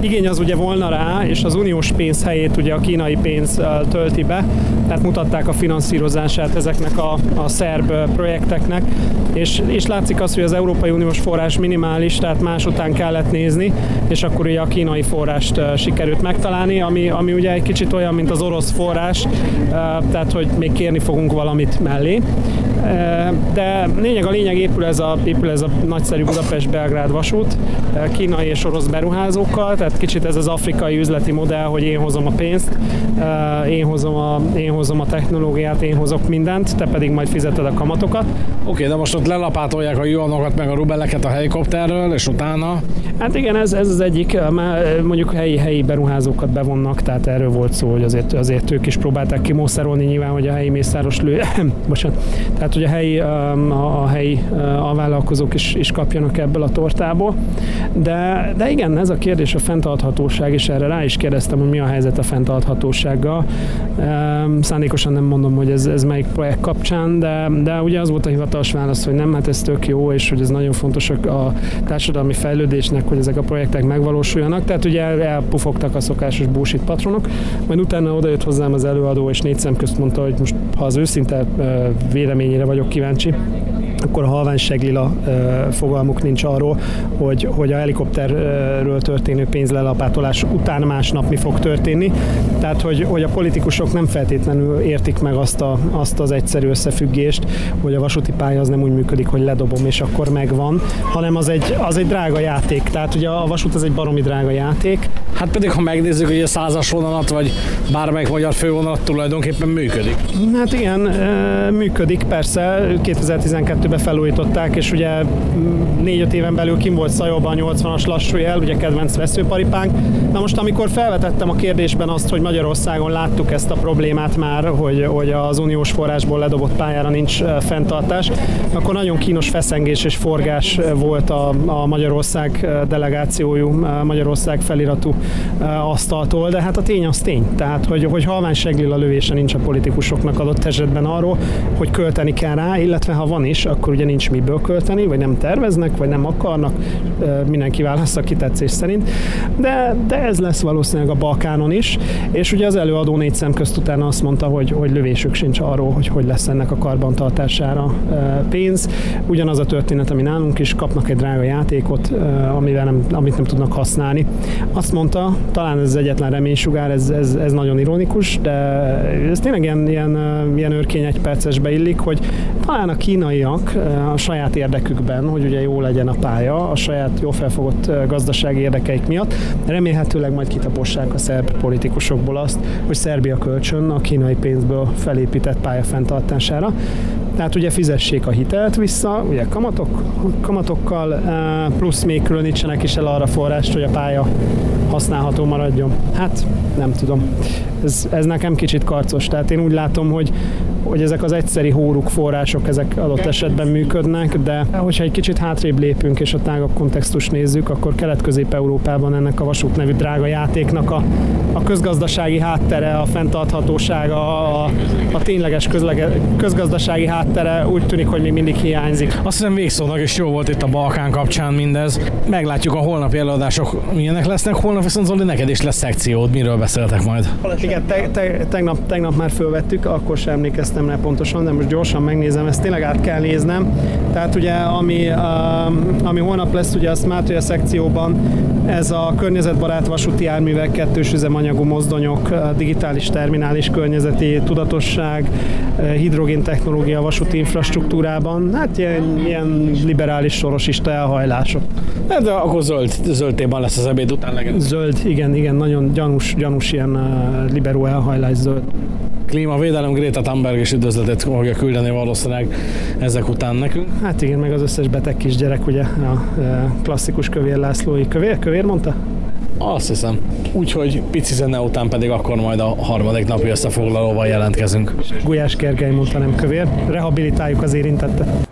Speaker 6: igény az ugye volna rá, és az uniós pénz helyét ugye a kínai pénz tölti be, tehát mutatták a finanszírozását ezeknek a, a szerb projekteknek, és, és látszik az, hogy az Európai Uniós forrás minimális, tehát más után kellett nézni, és akkor ugye a kínai forrást sikerült megtalálni, ami, ami ugye egy kicsit olyan, mint az orosz forrás, tehát hogy még kérni fogunk valamit mellé. De lényeg a lényeg épül ez a, épül ez a nagyszerű Budapest-Belgrád vasút, kínai és orosz beruházókkal, tehát kicsit ez az afrikai üzleti modell, hogy én hozom a pénzt, én hozom a, én hozom a technológiát, én hozok mindent, te pedig majd fizeted a kamatokat. Oké,
Speaker 3: okay, de most ott lelapátolják a juanokat meg a rubeleket a helikopterről, és utána?
Speaker 6: Hát igen, ez, ez az egyik, mondjuk helyi, helyi beruházókat bevonnak, tehát erről volt szó, hogy azért, azért ők is próbálták kimószerolni nyilván, hogy a helyi mészáros lő, bocsánat, tehát hogy a helyi, a, a helyi a vállalkozók is, is kapjanak ebből a tortából. De, de igen, ez a kérdés a fenntarthatóság, és erre rá is kérdeztem, hogy mi a helyzet a fenntarthatósággal. Szándékosan nem mondom, hogy ez, ez melyik projekt kapcsán, de, de ugye az volt a hivatalos válasz, hogy nem, hát ez tök jó, és hogy ez nagyon fontos a társadalmi fejlődésnek, hogy ezek a projektek megvalósuljanak. Tehát ugye elpufogtak a szokásos bullshit patronok, majd utána odajött hozzám az előadó, és négy szem közt mondta, hogy most ha az őszinte véleményére vagyok kíváncsi, akkor a halványseglila fogalmuk nincs arról, hogy, hogy a helikopterről történő pénzlelapátolás után másnap mi fog történni. Tehát, hogy, hogy a politikusok nem feltétlenül értik meg azt, a, azt az egyszerű összefüggést, hogy a vasúti pálya az nem úgy működik, hogy ledobom és akkor megvan, hanem az egy, az egy drága játék. Tehát ugye a vasút az egy baromi drága játék.
Speaker 3: Hát pedig, ha megnézzük, hogy a százas vonalat, vagy bármelyik magyar fővonalat tulajdonképpen működik.
Speaker 6: Hát igen, működik, persze. 2012-ben felújították, és ugye 4-5 éven belül kim volt Szajóban 80-as lassú jel, ugye kedvenc veszőparipánk. Na most, amikor felvetettem a kérdésben azt, hogy Magyarországon láttuk ezt a problémát már, hogy, hogy az uniós forrásból ledobott pályára nincs fenntartás, akkor nagyon kínos feszengés és forgás volt a, a Magyarország delegációjú, Magyarország feliratú asztaltól, de hát a tény az tény. Tehát, hogy, hogy halvány seglil a lövése nincs a politikusoknak adott esetben arról, hogy költeni kell rá, illetve ha van is, akkor ugye nincs miből költeni, vagy nem terveznek, vagy nem akarnak, mindenki választ a kitetszés szerint. De, de ez lesz valószínűleg a Balkánon is, és ugye az előadó négy szemközt utána azt mondta, hogy, hogy lövésük sincs arról, hogy hogy lesz ennek a karbantartására pénz. Ugyanaz a történet, ami nálunk is, kapnak egy drága játékot, amivel nem, amit nem tudnak használni. Azt mondta, talán ez az egyetlen reménysugár, ez, ez, ez nagyon ironikus, de ez tényleg ilyen, ilyen, ilyen örkény egy percesbe illik, hogy talán a kínaiak a saját érdekükben, hogy ugye jó legyen a pálya, a saját jó felfogott gazdasági érdekeik miatt, remélhetőleg majd kitapossák a szerb politikusokból azt, hogy Szerbia kölcsön a kínai pénzből felépített pálya fenntartására. Tehát ugye fizessék a hitelt vissza, ugye kamatok, kamatokkal, plusz még különítsenek is el arra forrást, hogy a pálya használható maradjon. Hát nem tudom. Ez, ez nekem kicsit karcos. Tehát én úgy látom, hogy hogy ezek az egyszeri hóruk források ezek adott esetben működnek, de hogyha egy kicsit hátrébb lépünk és a tágabb kontextust nézzük, akkor Kelet-Közép-Európában ennek a vasút nevű drága játéknak a, a közgazdasági háttere, a fenntarthatósága, a, a tényleges közlege, közgazdasági háttere úgy tűnik, hogy még mindig hiányzik.
Speaker 3: Azt hiszem végszónak is jó volt itt a Balkán kapcsán mindez. Meglátjuk a holnapi előadások milyenek lesznek. Holnap viszont Zoli, neked is lesz szekciód. Miről beszéltek majd?
Speaker 6: Igen, te, te, tegnap, tegnap már fölvettük, akkor sem emlékeztem emlékeztem rá pontosan, de most gyorsan megnézem, ezt tényleg át kell néznem. Tehát ugye, ami, ami holnap lesz ugye a Smart Rail szekcióban, ez a környezetbarát vasúti járművek, kettős üzemanyagú mozdonyok, digitális terminális környezeti tudatosság, hidrogén technológia vasúti infrastruktúrában, hát ilyen, ilyen liberális sorosista elhajlások.
Speaker 3: Hát de akkor zöld, zöld témán lesz az ebéd után legalább.
Speaker 6: Zöld, igen, igen, nagyon gyanús, gyanús ilyen liberó elhajlás zöld
Speaker 3: klímavédelem Greta Thunberg is üdvözletet fogja küldeni valószínűleg ezek után nekünk.
Speaker 6: Hát igen, meg az összes beteg kisgyerek, ugye a klasszikus kövér Lászlói. Kövér, kövér mondta?
Speaker 3: Azt hiszem. Úgyhogy pici zene után pedig akkor majd a harmadik napi összefoglalóval jelentkezünk.
Speaker 6: Gulyás Gergely mondta, nem kövér. Rehabilitáljuk az érintettet.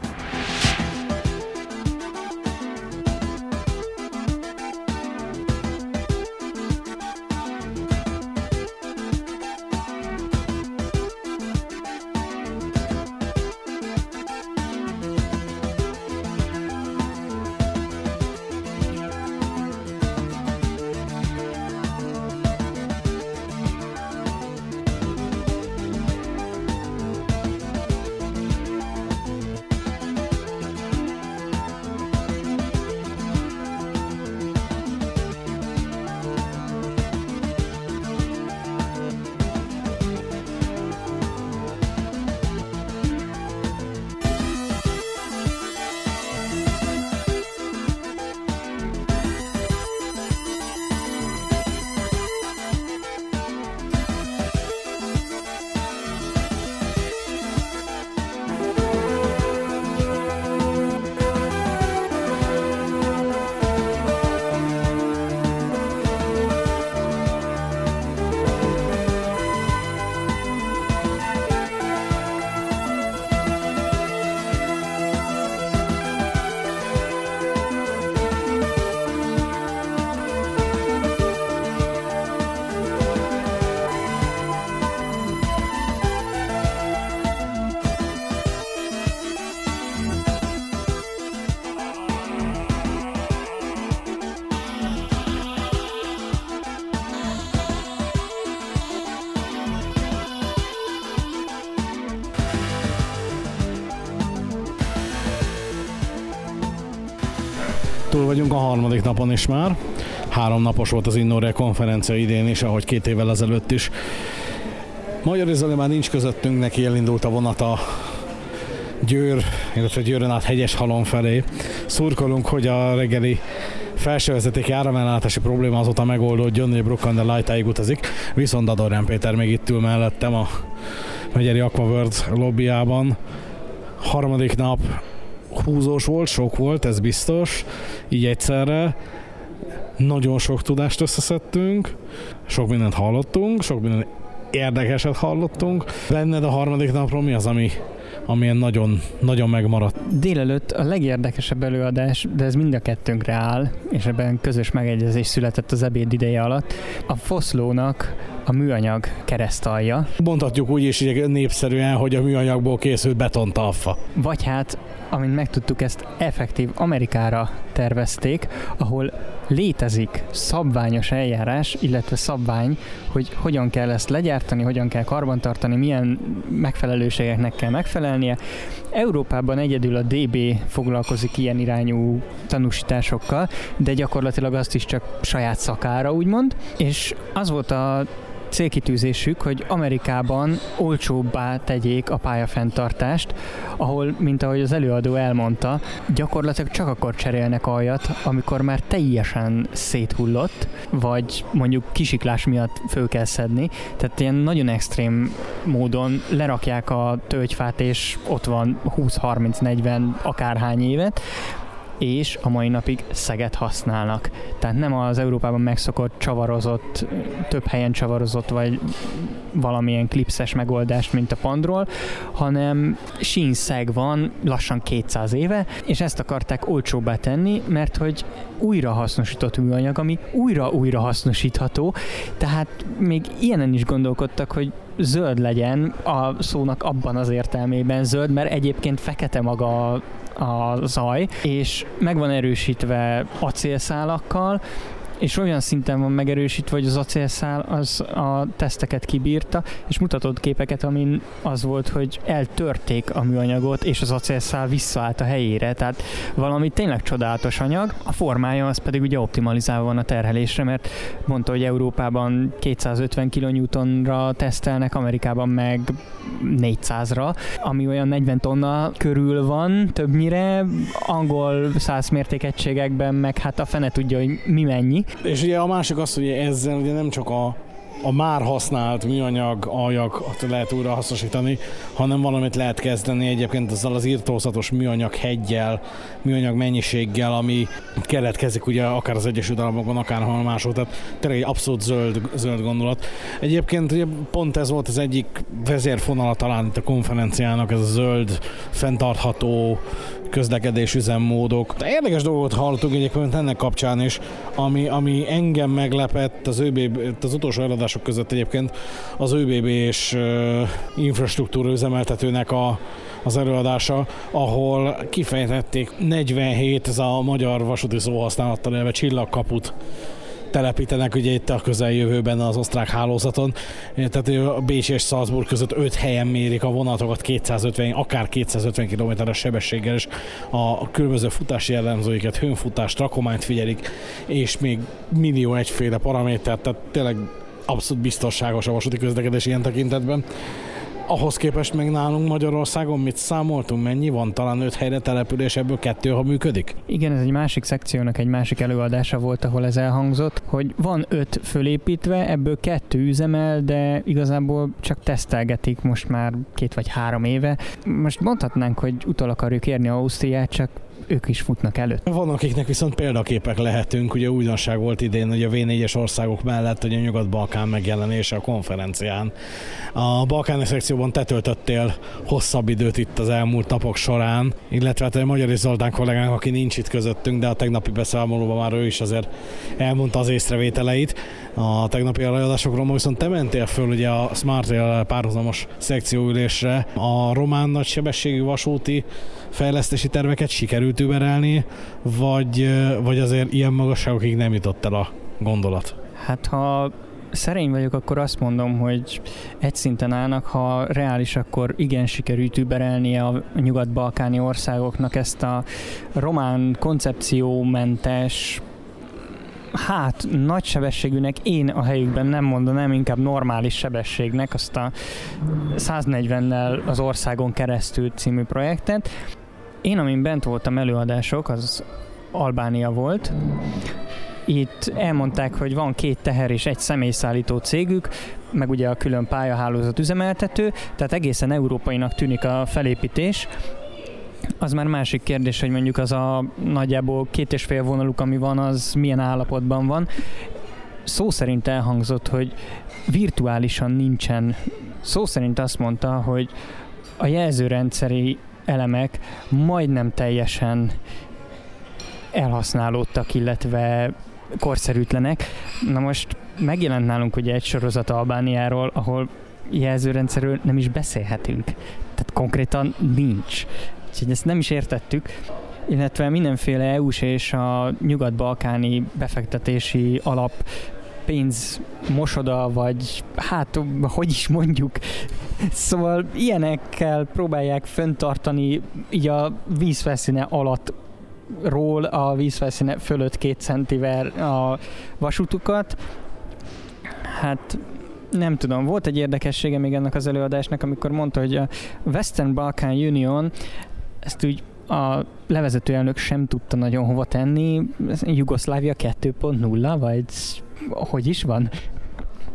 Speaker 3: Vagyunk a harmadik napon is már. Három napos volt az Innorre konferencia idén is, ahogy két évvel ezelőtt is. Magyar már nincs közöttünk, neki elindult a vonat a Győr, illetve Győrön át hegyes halom felé. Szurkolunk, hogy a reggeli felsővezetéki áramellátási probléma azóta megoldódjon, hogy Brooklyn de Light utazik, viszont Adorján Péter még itt ül mellettem a Megyeri Aquaworld lobbyában. Harmadik nap húzós volt, sok volt, ez biztos, így egyszerre. Nagyon sok tudást összeszedtünk, sok mindent hallottunk, sok minden érdekeset hallottunk. Benned a harmadik napról mi az, ami amilyen nagyon, nagyon megmaradt.
Speaker 4: Délelőtt a legérdekesebb előadás, de ez mind a kettőnkre áll, és ebben közös megegyezés született az ebéd ideje alatt. A Foszlónak a műanyag keresztalja.
Speaker 3: Mondhatjuk úgy is népszerűen, hogy a műanyagból készült betontalfa.
Speaker 4: Vagy hát amint megtudtuk, ezt effektív Amerikára tervezték, ahol létezik szabványos eljárás, illetve szabvány, hogy hogyan kell ezt legyártani, hogyan kell karbantartani, milyen megfelelőségeknek kell megfelelnie. Európában egyedül a DB foglalkozik ilyen irányú tanúsításokkal, de gyakorlatilag azt is csak saját szakára úgymond, és az volt a célkitűzésük, hogy Amerikában olcsóbbá tegyék a pályafenntartást, ahol, mint ahogy az előadó elmondta, gyakorlatilag csak akkor cserélnek aljat, amikor már teljesen széthullott, vagy mondjuk kisiklás miatt föl kell szedni. Tehát ilyen nagyon extrém módon lerakják a tölgyfát, és ott van 20-30-40 akárhány évet, és a mai napig szeget használnak. Tehát nem az Európában megszokott csavarozott, több helyen csavarozott, vagy valamilyen klipszes megoldást, mint a Pandról, hanem sínszeg van lassan 200 éve, és ezt akarták olcsóbbá tenni, mert hogy újra hasznosított műanyag, ami újra-újra hasznosítható, tehát még ilyenen is gondolkodtak, hogy zöld legyen a szónak abban az értelmében zöld, mert egyébként fekete maga a zaj, és meg van erősítve acélszálakkal, és olyan szinten van megerősítve, hogy az acélszál az a teszteket kibírta, és mutatott képeket, amin az volt, hogy eltörték a műanyagot, és az acélszál visszaállt a helyére, tehát valami tényleg csodálatos anyag. A formája az pedig ugye optimalizálva van a terhelésre, mert mondta, hogy Európában 250 kN-ra tesztelnek, Amerikában meg 400-ra, ami olyan 40 tonna körül van többnyire, angol százmértékegységekben meg hát a fene tudja, hogy mi mennyi,
Speaker 3: és ugye a másik az, hogy ezzel ugye nem csak a a már használt műanyag aljakat lehet újra hasznosítani, hanem valamit lehet kezdeni egyébként azzal az írtózatos műanyag hegyel, műanyag mennyiséggel, ami keletkezik ugye akár az Egyesült Államokban, akár hol máshol, tehát tényleg egy abszolút zöld, zöld gondolat. Egyébként ugye pont ez volt az egyik vezérfonala talán itt a konferenciának, ez a zöld, fenntartható, közlekedés üzemmódok. De érdekes dolgot hallottunk egyébként ennek kapcsán is, ami, ami engem meglepett az ÖBB, az utolsó eladások között egyébként az ÖBB és uh, infrastruktúra üzemeltetőnek a, az előadása, ahol kifejtették 47, ez a magyar vasúti szóhasználattal élve csillagkaput telepítenek ugye itt a közeljövőben az osztrák hálózaton. Tehát a Bécs és Salzburg között 5 helyen mérik a vonatokat 250, akár 250 km-es sebességgel, és a különböző futási jellemzőiket, hőnfutást, rakományt figyelik, és még millió egyféle paramétert, tehát tényleg abszolút biztonságos a vasúti közlekedés ilyen tekintetben. Ahhoz képest meg nálunk Magyarországon mit számoltunk? Mennyi van? Talán öt helyre település, ebből kettő, ha működik?
Speaker 4: Igen, ez egy másik szekciónak egy másik előadása volt, ahol ez elhangzott, hogy van öt fölépítve, ebből kettő üzemel, de igazából csak tesztelgetik most már két vagy három éve. Most mondhatnánk, hogy utol akarjuk érni Ausztriát, csak ők is futnak előtt.
Speaker 3: Van, akiknek viszont példaképek lehetünk. Ugye újdonság volt idén, hogy a V4-es országok mellett, hogy a Nyugat-Balkán megjelenése a konferencián. A balkáni szekcióban te töltöttél hosszabb időt itt az elmúlt napok során, illetve hát a Magyar Zoltán kollégánk, aki nincs itt közöttünk, de a tegnapi beszámolóban már ő is azért elmondta az észrevételeit a tegnapi előadásokról, viszont te mentél föl ugye a Smart párhuzamos szekcióülésre a román nagysebességű vasúti fejlesztési terveket sikerült überelni, vagy, vagy azért ilyen magasságokig nem jutott el a gondolat?
Speaker 4: Hát ha szerény vagyok, akkor azt mondom, hogy egy szinten állnak, ha reális, akkor igen sikerült überelnie a nyugat-balkáni országoknak ezt a román koncepciómentes hát nagy sebességűnek én a helyükben nem mondanám, inkább normális sebességnek azt a 140-nel az országon keresztül című projektet. Én, amin bent voltam előadások, az Albánia volt, itt elmondták, hogy van két teher és egy személyszállító cégük, meg ugye a külön pályahálózat üzemeltető, tehát egészen európainak tűnik a felépítés. Az már másik kérdés, hogy mondjuk az a nagyjából két és fél vonaluk, ami van, az milyen állapotban van. Szó szerint elhangzott, hogy virtuálisan nincsen. Szó szerint azt mondta, hogy a jelzőrendszeri elemek majdnem teljesen elhasználódtak, illetve korszerűtlenek. Na most megjelent nálunk ugye egy sorozat Albániáról, ahol jelzőrendszerről nem is beszélhetünk. Tehát konkrétan nincs. Úgyhogy ezt nem is értettük illetve mindenféle EU-s és a nyugat-balkáni befektetési alap pénz mosoda, vagy hát, hogy is mondjuk. Szóval ilyenekkel próbálják föntartani így a vízfelszíne alatt ról a vízfelszíne fölött két centivel a vasútukat. Hát nem tudom, volt egy érdekessége még ennek az előadásnak, amikor mondta, hogy a Western Balkan Union ezt úgy a levezető elnök sem tudta nagyon hova tenni. Jugoszlávia 2.0, vagy hogy is van?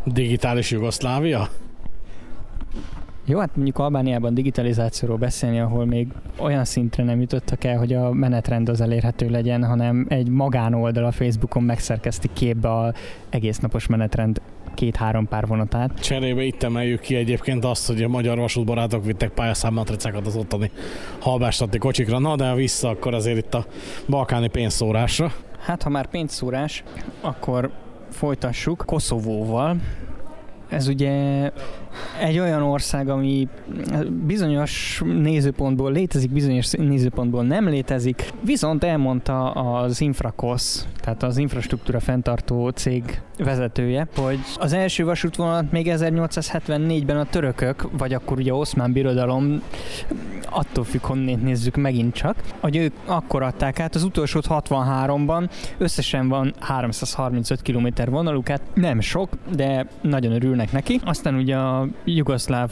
Speaker 3: Digitális Jugoszlávia?
Speaker 4: Jó, hát mondjuk Albániában digitalizációról beszélni, ahol még olyan szintre nem jutottak el, hogy a menetrend az elérhető legyen, hanem egy magánoldal a Facebookon megszerkeszti képbe a egész napos menetrend két-három pár vonatát.
Speaker 3: Cserébe itt emeljük ki egyébként azt, hogy a magyar vasútbarátok vittek pályaszám-matricákat az ottani halbástati kocsikra. Na, de vissza akkor azért itt a balkáni pénzszórásra.
Speaker 4: Hát, ha már pénzszórás, akkor folytassuk Koszovóval. Ez ugye egy olyan ország, ami bizonyos nézőpontból létezik, bizonyos nézőpontból nem létezik, viszont elmondta az Infrakosz, tehát az infrastruktúra fenntartó cég vezetője, hogy az első vasútvonalat még 1874-ben a törökök, vagy akkor ugye Oszmán birodalom, attól függ, honnét nézzük megint csak, hogy ők akkor adták át, az utolsót 63-ban, összesen van 335 km vonaluk, hát nem sok, de nagyon örülnek neki. Aztán ugye a jugoszláv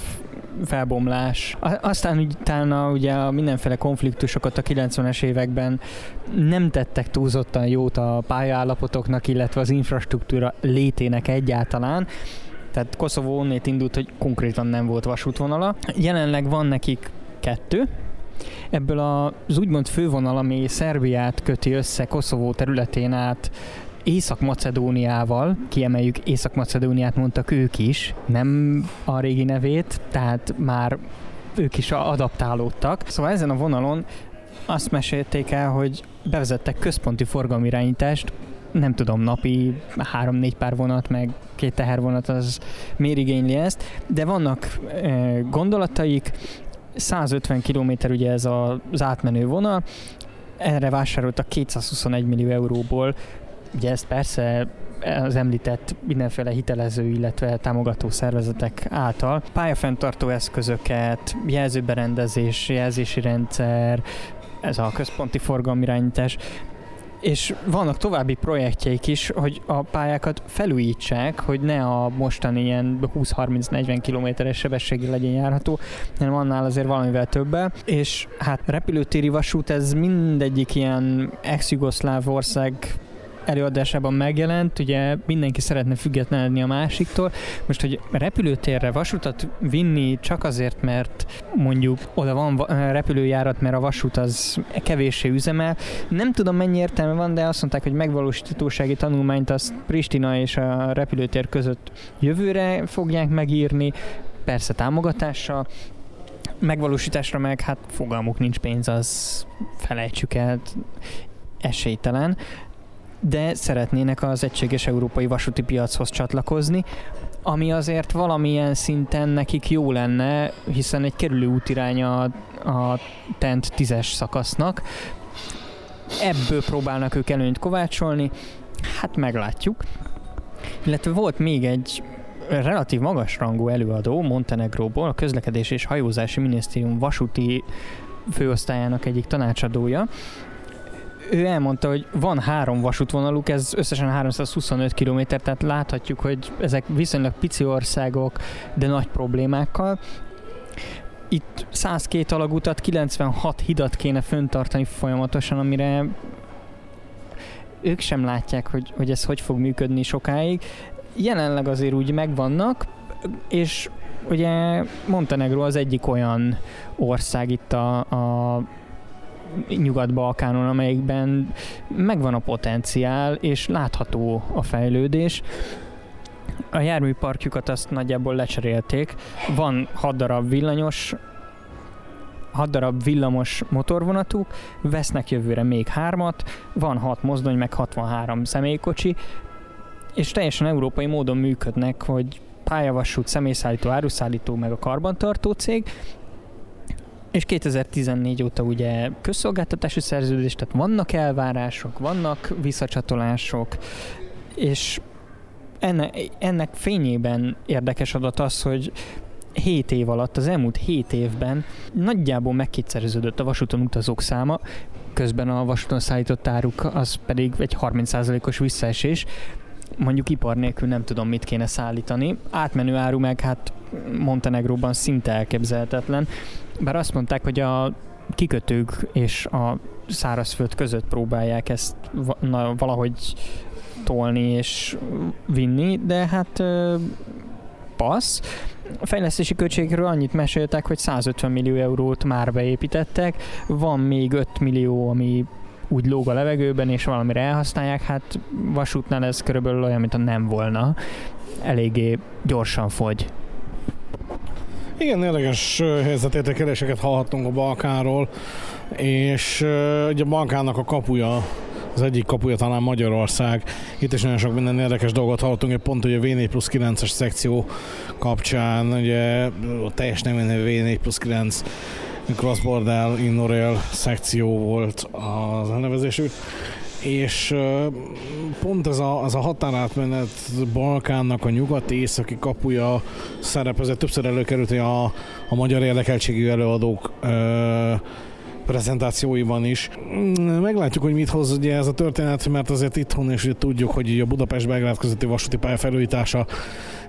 Speaker 4: felbomlás. Aztán utána ugye a mindenféle konfliktusokat a 90-es években nem tettek túlzottan jót a pályállapotoknak, illetve az infrastruktúra létének egyáltalán. Tehát Koszovó onnét indult, hogy konkrétan nem volt vasútvonala. Jelenleg van nekik kettő, Ebből az úgymond fővonal, ami Szerbiát köti össze Koszovó területén át Észak-Macedóniával, kiemeljük Észak-Macedóniát mondtak ők is, nem a régi nevét, tehát már ők is adaptálódtak. Szóval ezen a vonalon azt mesélték el, hogy bevezettek központi forgalmirányítást, nem tudom, napi három-négy pár vonat, meg két tehervonat, az miért igényli ezt, de vannak e, gondolataik, 150 km ugye ez az átmenő vonal, erre vásároltak 221 millió euróból Ugye ezt persze az említett mindenféle hitelező, illetve támogató szervezetek által pályafenntartó eszközöket, jelzőberendezés, jelzési rendszer, ez a központi forgalmirányítás, és vannak további projektjeik is, hogy a pályákat felújítsák, hogy ne a mostani ilyen 20-30-40 kilométeres sebességi legyen járható, hanem annál azért valamivel többel. És hát repülőtéri vasút, ez mindegyik ilyen ex-jugoszláv ország előadásában megjelent, ugye mindenki szeretne függetlenedni a másiktól. Most, hogy repülőtérre vasutat vinni csak azért, mert mondjuk oda van repülőjárat, mert a vasút az kevéssé üzemel. Nem tudom mennyi értelme van, de azt mondták, hogy megvalósítósági tanulmányt azt Pristina és a repülőtér között jövőre fogják megírni, persze támogatással, megvalósításra meg hát fogalmuk nincs pénz, az felejtsük el, esélytelen de szeretnének az egységes európai vasúti piachoz csatlakozni, ami azért valamilyen szinten nekik jó lenne, hiszen egy kerülő útirány a, a TENT 10-es szakasznak. Ebből próbálnak ők előnyt kovácsolni, hát meglátjuk. Illetve volt még egy relatív magasrangú előadó Montenegróból, a közlekedés és hajózási minisztérium vasúti főosztályának egyik tanácsadója, ő elmondta, hogy van három vasútvonaluk, ez összesen 325 km, tehát láthatjuk, hogy ezek viszonylag pici országok, de nagy problémákkal. Itt 102 alagutat, 96 hidat kéne föntartani folyamatosan, amire ők sem látják, hogy, hogy ez hogy fog működni sokáig. Jelenleg azért úgy megvannak, és ugye Montenegro az egyik olyan ország itt a, a Nyugat-Balkánon, amelyikben megvan a potenciál, és látható a fejlődés. A járműparkjukat azt nagyjából lecserélték. Van 6 darab villanyos 6 darab villamos motorvonatuk, vesznek jövőre még hármat, van 6 mozdony, meg 63 személykocsi, és teljesen európai módon működnek, hogy pályavasút, személyszállító, áruszállító, meg a karbantartó cég, és 2014 óta ugye közszolgáltatási szerződés, tehát vannak elvárások, vannak visszacsatolások, és enne, ennek fényében érdekes adat az, hogy 7 év alatt, az elmúlt 7 évben nagyjából megkétszereződött a vasúton utazók száma, közben a vasúton szállított áruk az pedig egy 30%-os visszaesés, mondjuk ipar nélkül nem tudom, mit kéne szállítani. Átmenő áru meg hát Montenegróban szinte elképzelhetetlen. Bár azt mondták, hogy a kikötők és a szárazföld között próbálják ezt valahogy tolni és vinni, de hát passz. A fejlesztési költségről annyit meséltek, hogy 150 millió eurót már beépítettek, van még 5 millió, ami úgy lóg a levegőben, és valamire elhasználják, hát vasútnál ez körülbelül olyan, mint a nem volna. Eléggé gyorsan fogy.
Speaker 3: Igen, érdekes helyzetértékeléseket hallhattunk a Balkánról, és ugye a Balkánnak a kapuja az egyik kapuja talán Magyarország. Itt is nagyon sok minden érdekes dolgot hallottunk, hogy pont ugye a V4 plusz 9-es szekció kapcsán, ugye a teljes nem V4 plusz 9 Cross Border Innorail szekció volt az elnevezésük és pont ez a, az a határátmenet Balkánnak a nyugati-északi kapuja szerepezett, többször előkerült, a, a magyar érdekeltségű előadók ö, prezentációiban is. Meglátjuk, hogy mit hoz ugye ez a történet, mert azért itthon is ugye tudjuk, hogy a Budapest-Belgrád közötti vasúti pálya felújítása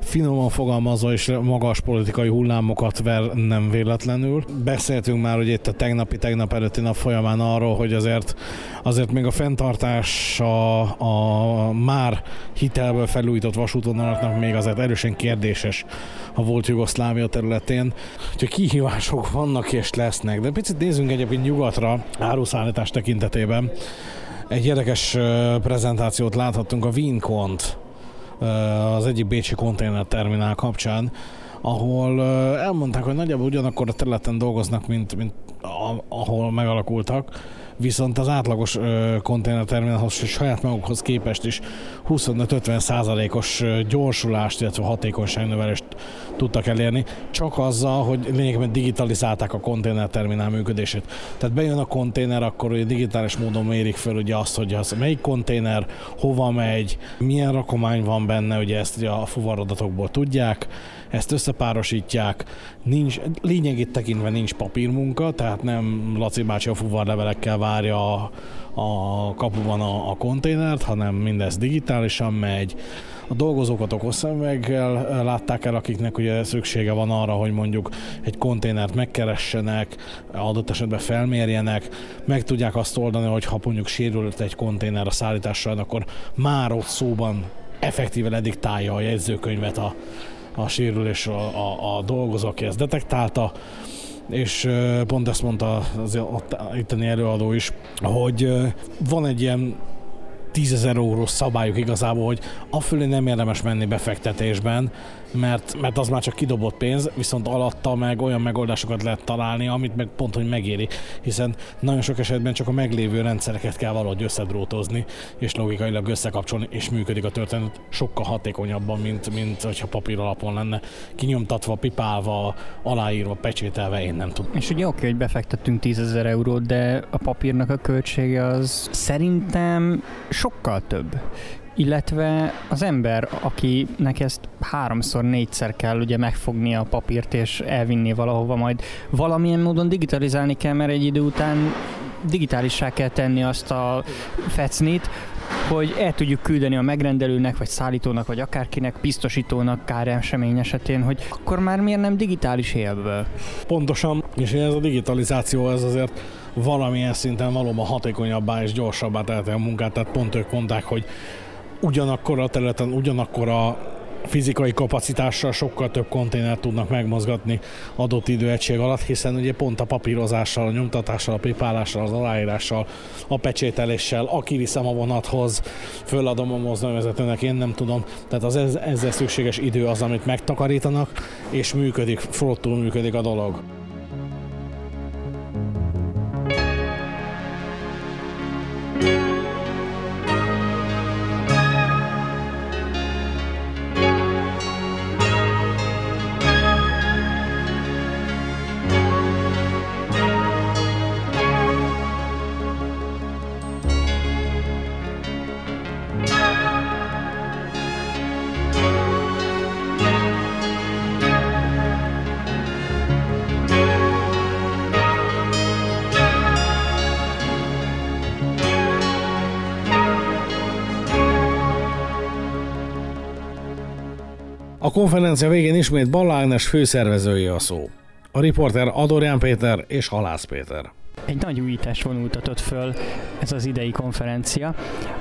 Speaker 3: finoman fogalmazva és magas politikai hullámokat ver nem véletlenül. Beszéltünk már ugye itt a tegnapi, tegnap előtti nap folyamán arról, hogy azért, azért még a fenntartás a, a már hitelből felújított vasútvonalaknak még azért erősen kérdéses a volt Jugoszlávia területén. Úgyhogy kihívások vannak és lesznek, de picit nézzünk egyébként nyugatra áruszállítás tekintetében. Egy érdekes prezentációt láthattunk a Wincont az egyik bécsi konténerterminál kapcsán, ahol elmondták, hogy nagyjából ugyanakkor a területen dolgoznak, mint, mint ahol megalakultak, viszont az átlagos konténerterminálhoz és saját magukhoz képest is 25-50 százalékos gyorsulást, illetve hatékonyságnövelést tudtak elérni, csak azzal, hogy lényegében digitalizálták a konténerterminál működését. Tehát bejön a konténer, akkor ugye digitális módon mérik fel ugye azt, hogy az melyik konténer, hova megy, milyen rakomány van benne, ugye ezt ugye a fuvarodatokból tudják, ezt összepárosítják, nincs, lényegét tekintve nincs papírmunka, tehát nem Laci bácsi a fuvarlevelekkel várja a, a kapuban a, a konténert, hanem mindez digitálisan megy. A dolgozókat okos szemüveggel látták el, akiknek ugye szüksége van arra, hogy mondjuk egy konténert megkeressenek, adott esetben felmérjenek, meg tudják azt oldani, hogy ha mondjuk sérült egy konténer a szállítással, akkor már ott szóban effektíve lediktálja a jegyzőkönyvet a, a sérülés a, a, a dolgozó, aki ezt detektálta, és pont ezt mondta az itteni előadó is, hogy van egy ilyen 10 ezer eurós szabályuk igazából, hogy afölé nem érdemes menni befektetésben, mert, mert az már csak kidobott pénz, viszont alatta meg olyan megoldásokat lehet találni, amit meg pont, hogy megéri, hiszen nagyon sok esetben csak a meglévő rendszereket kell valahogy összedrótozni, és logikailag összekapcsolni, és működik a történet sokkal hatékonyabban, mint, mint hogyha papír alapon lenne kinyomtatva, pipálva, aláírva, pecsételve, én nem tudom.
Speaker 4: És ugye oké, hogy befektettünk 10 ezer eurót, de a papírnak a költsége az szerintem sokkal több illetve az ember, akinek ezt háromszor, négyszer kell ugye megfogni a papírt és elvinni valahova, majd valamilyen módon digitalizálni kell, mert egy idő után digitálissá kell tenni azt a fecnit, hogy el tudjuk küldeni a megrendelőnek, vagy szállítónak, vagy akárkinek, biztosítónak esemény esetén, hogy akkor már miért nem digitális élből?
Speaker 3: Pontosan, és ez a digitalizáció ez azért valamilyen szinten valóban hatékonyabbá és gyorsabbá teheti a munkát, tehát pont ők mondták, hogy ugyanakkor a területen, ugyanakkor a fizikai kapacitással sokkal több konténert tudnak megmozgatni adott időegység alatt, hiszen ugye pont a papírozással, a nyomtatással, a pipálással, az aláírással, a pecsételéssel, aki viszem a vonathoz, föladom a mozdonyvezetőnek, én nem tudom. Tehát az ezzel szükséges idő az, amit megtakarítanak, és működik, flottul működik a dolog. Konferencia végén ismét Balla főszervezője a szó. A riporter Adorján Péter és Halász Péter.
Speaker 4: Egy nagy újítás vonultatott föl ez az idei konferencia,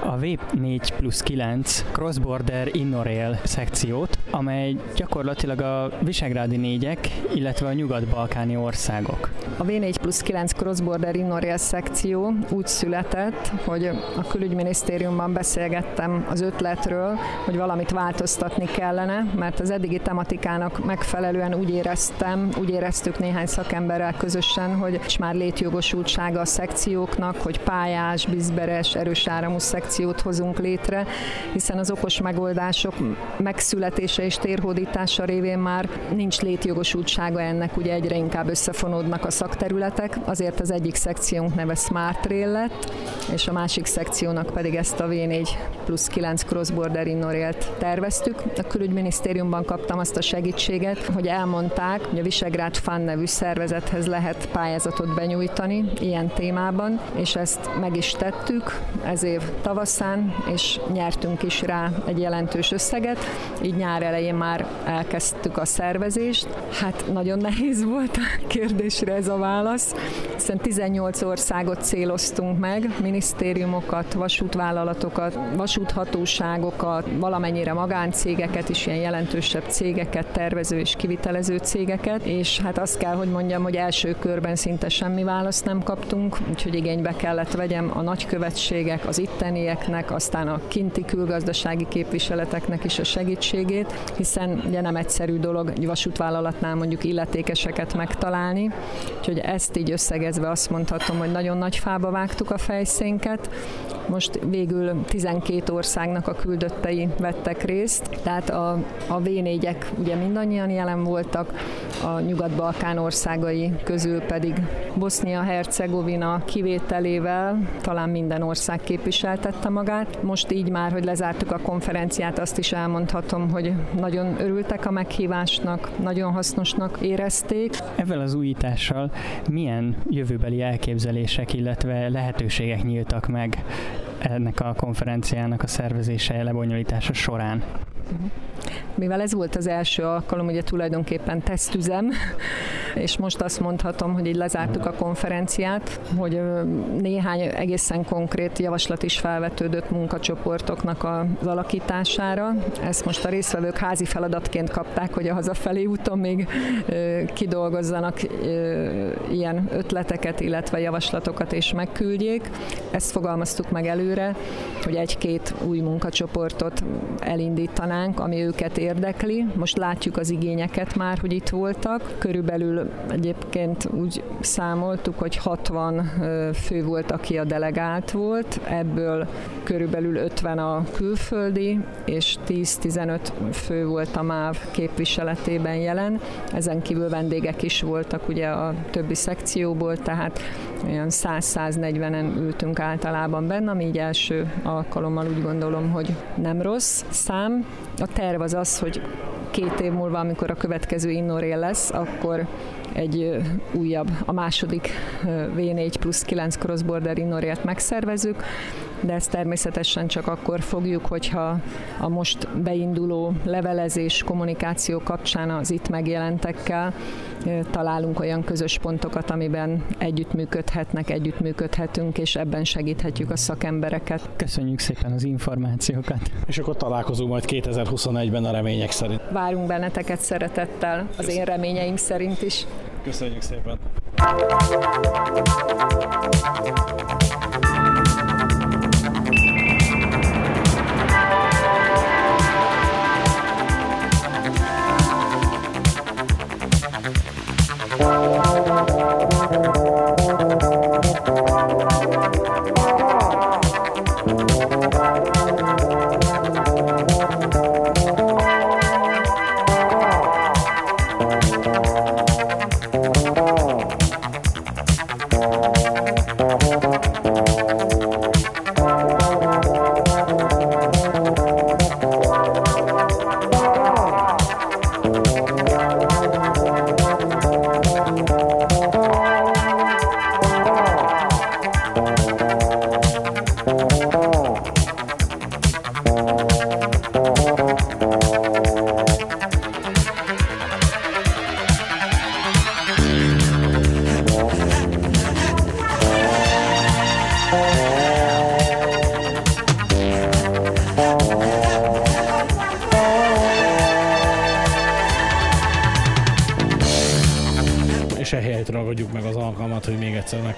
Speaker 4: a V4 plusz 9 Cross-Border Innorail szekciót, amely gyakorlatilag a visegrádi négyek, illetve a nyugat-balkáni országok.
Speaker 5: A V4 plusz 9 Cross-Border Innorail szekció úgy született, hogy a külügyminisztériumban beszélgettem az ötletről, hogy valamit változtatni kellene, mert az eddigi tematikának megfelelően úgy éreztem, úgy éreztük néhány szakemberrel közösen, hogy már létjogos létjogosultsága a szekcióknak, hogy pályás, bizberes, erős áramú szekciót hozunk létre, hiszen az okos megoldások megszületése és térhódítása révén már nincs létjogosultsága ennek, ugye egyre inkább összefonódnak a szakterületek, azért az egyik szekciónk neve Smart Rail lett, és a másik szekciónak pedig ezt a V4 plusz 9 cross-border terveztük. A külügyminisztériumban kaptam azt a segítséget, hogy elmondták, hogy a Visegrád Fan nevű szervezethez lehet pályázatot benyújtani, ilyen témában, és ezt meg is tettük ez év tavaszán, és nyertünk is rá egy jelentős összeget, így nyár elején már elkezdtük a szervezést. Hát nagyon nehéz volt a kérdésre ez a válasz, hiszen 18 országot céloztunk meg, minisztériumokat, vasútvállalatokat, vasúthatóságokat, valamennyire magáncégeket is, ilyen jelentősebb cégeket, tervező és kivitelező cégeket, és hát azt kell, hogy mondjam, hogy első körben szinte semmi választ nem kaptunk, úgyhogy igénybe kellett vegyem a nagykövetségek, az ittenieknek, aztán a kinti külgazdasági képviseleteknek is a segítségét, hiszen ugye nem egyszerű dolog egy vasútvállalatnál mondjuk illetékeseket megtalálni, úgyhogy ezt így összegezve azt mondhatom, hogy nagyon nagy fába vágtuk a fejszénket, most végül 12 országnak a küldöttei vettek részt, tehát a, a V4-ek ugye mindannyian jelen voltak, a Nyugat-Balkán országai közül pedig Bosznia-Hercegovina kivételével talán minden ország képviseltette magát. Most így már, hogy lezártuk a konferenciát, azt is elmondhatom, hogy nagyon örültek a meghívásnak, nagyon hasznosnak érezték.
Speaker 4: Ezzel az újítással milyen jövőbeli elképzelések, illetve lehetőségek nyíltak meg ennek a konferenciának a szervezése, lebonyolítása során?
Speaker 5: Mivel ez volt az első alkalom, ugye tulajdonképpen tesztüzem, és most azt mondhatom, hogy így lezártuk a konferenciát, hogy néhány egészen konkrét javaslat is felvetődött munkacsoportoknak az alakítására. Ezt most a résztvevők házi feladatként kapták, hogy a hazafelé úton még kidolgozzanak ilyen ötleteket, illetve javaslatokat és megküldjék. Ezt fogalmaztuk meg előre, hogy egy-két új munkacsoportot elindítanánk, ami őket érdekli. Most látjuk az igényeket már, hogy itt voltak. Körülbelül egyébként úgy számoltuk, hogy 60 fő volt, aki a delegált volt, ebből körülbelül 50 a külföldi, és 10-15 fő volt a MÁV képviseletében jelen. Ezen kívül vendégek is voltak ugye a többi szekcióból, tehát olyan 100-140-en ültünk általában benne, ami így első alkalommal úgy gondolom, hogy nem rossz szám. A terv az az, hogy két év múlva, amikor a következő Innorél lesz, akkor egy újabb, a második V4 plusz 9 cross-border Innorélt megszervezük, de ezt természetesen csak akkor fogjuk, hogyha a most beinduló levelezés, kommunikáció kapcsán az itt megjelentekkel találunk olyan közös pontokat, amiben együttműködhetnek, együttműködhetünk, és ebben segíthetjük a szakembereket.
Speaker 4: Köszönjük szépen az információkat.
Speaker 3: És akkor találkozunk majd 2021-ben a remények szerint.
Speaker 5: Várunk benneteket szeretettel, az én reményeim szerint is.
Speaker 3: Köszönjük szépen!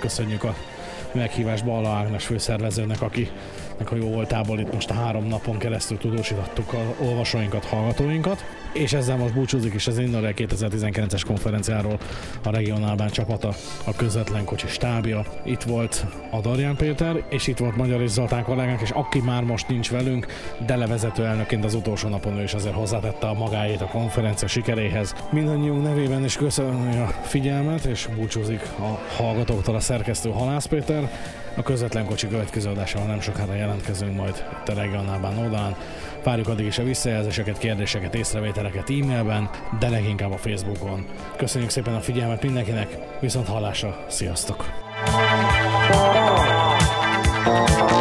Speaker 3: Megköszönjük a meghívást Balla Ágnes főszervezőnek, akinek a jó voltából itt most a három napon keresztül tudósítottuk a olvasóinkat, hallgatóinkat és ezzel most búcsúzik is az Innorel 2019-es konferenciáról a regionálbán csapata, a közvetlen kocsi stábja. Itt volt a Darján Péter, és itt volt Magyar és Zoltán kollégánk, és aki már most nincs velünk, de levezető elnökként az utolsó napon ő is azért hozzátette a magáét a konferencia sikeréhez. Mindannyiunk nevében is köszönöm a figyelmet, és búcsúzik a hallgatóktól a szerkesztő Halász Péter. A közvetlen kocsi következő adásával nem sokára jelentkezünk majd itt a regionálbán oldalán. Várjuk addig is a visszajelzéseket, kérdéseket, észrevételeket kommentereket e-mailben, de leginkább a Facebookon. Köszönjük szépen a figyelmet mindenkinek, viszont hallásra, sziasztok! Oh, oh, oh.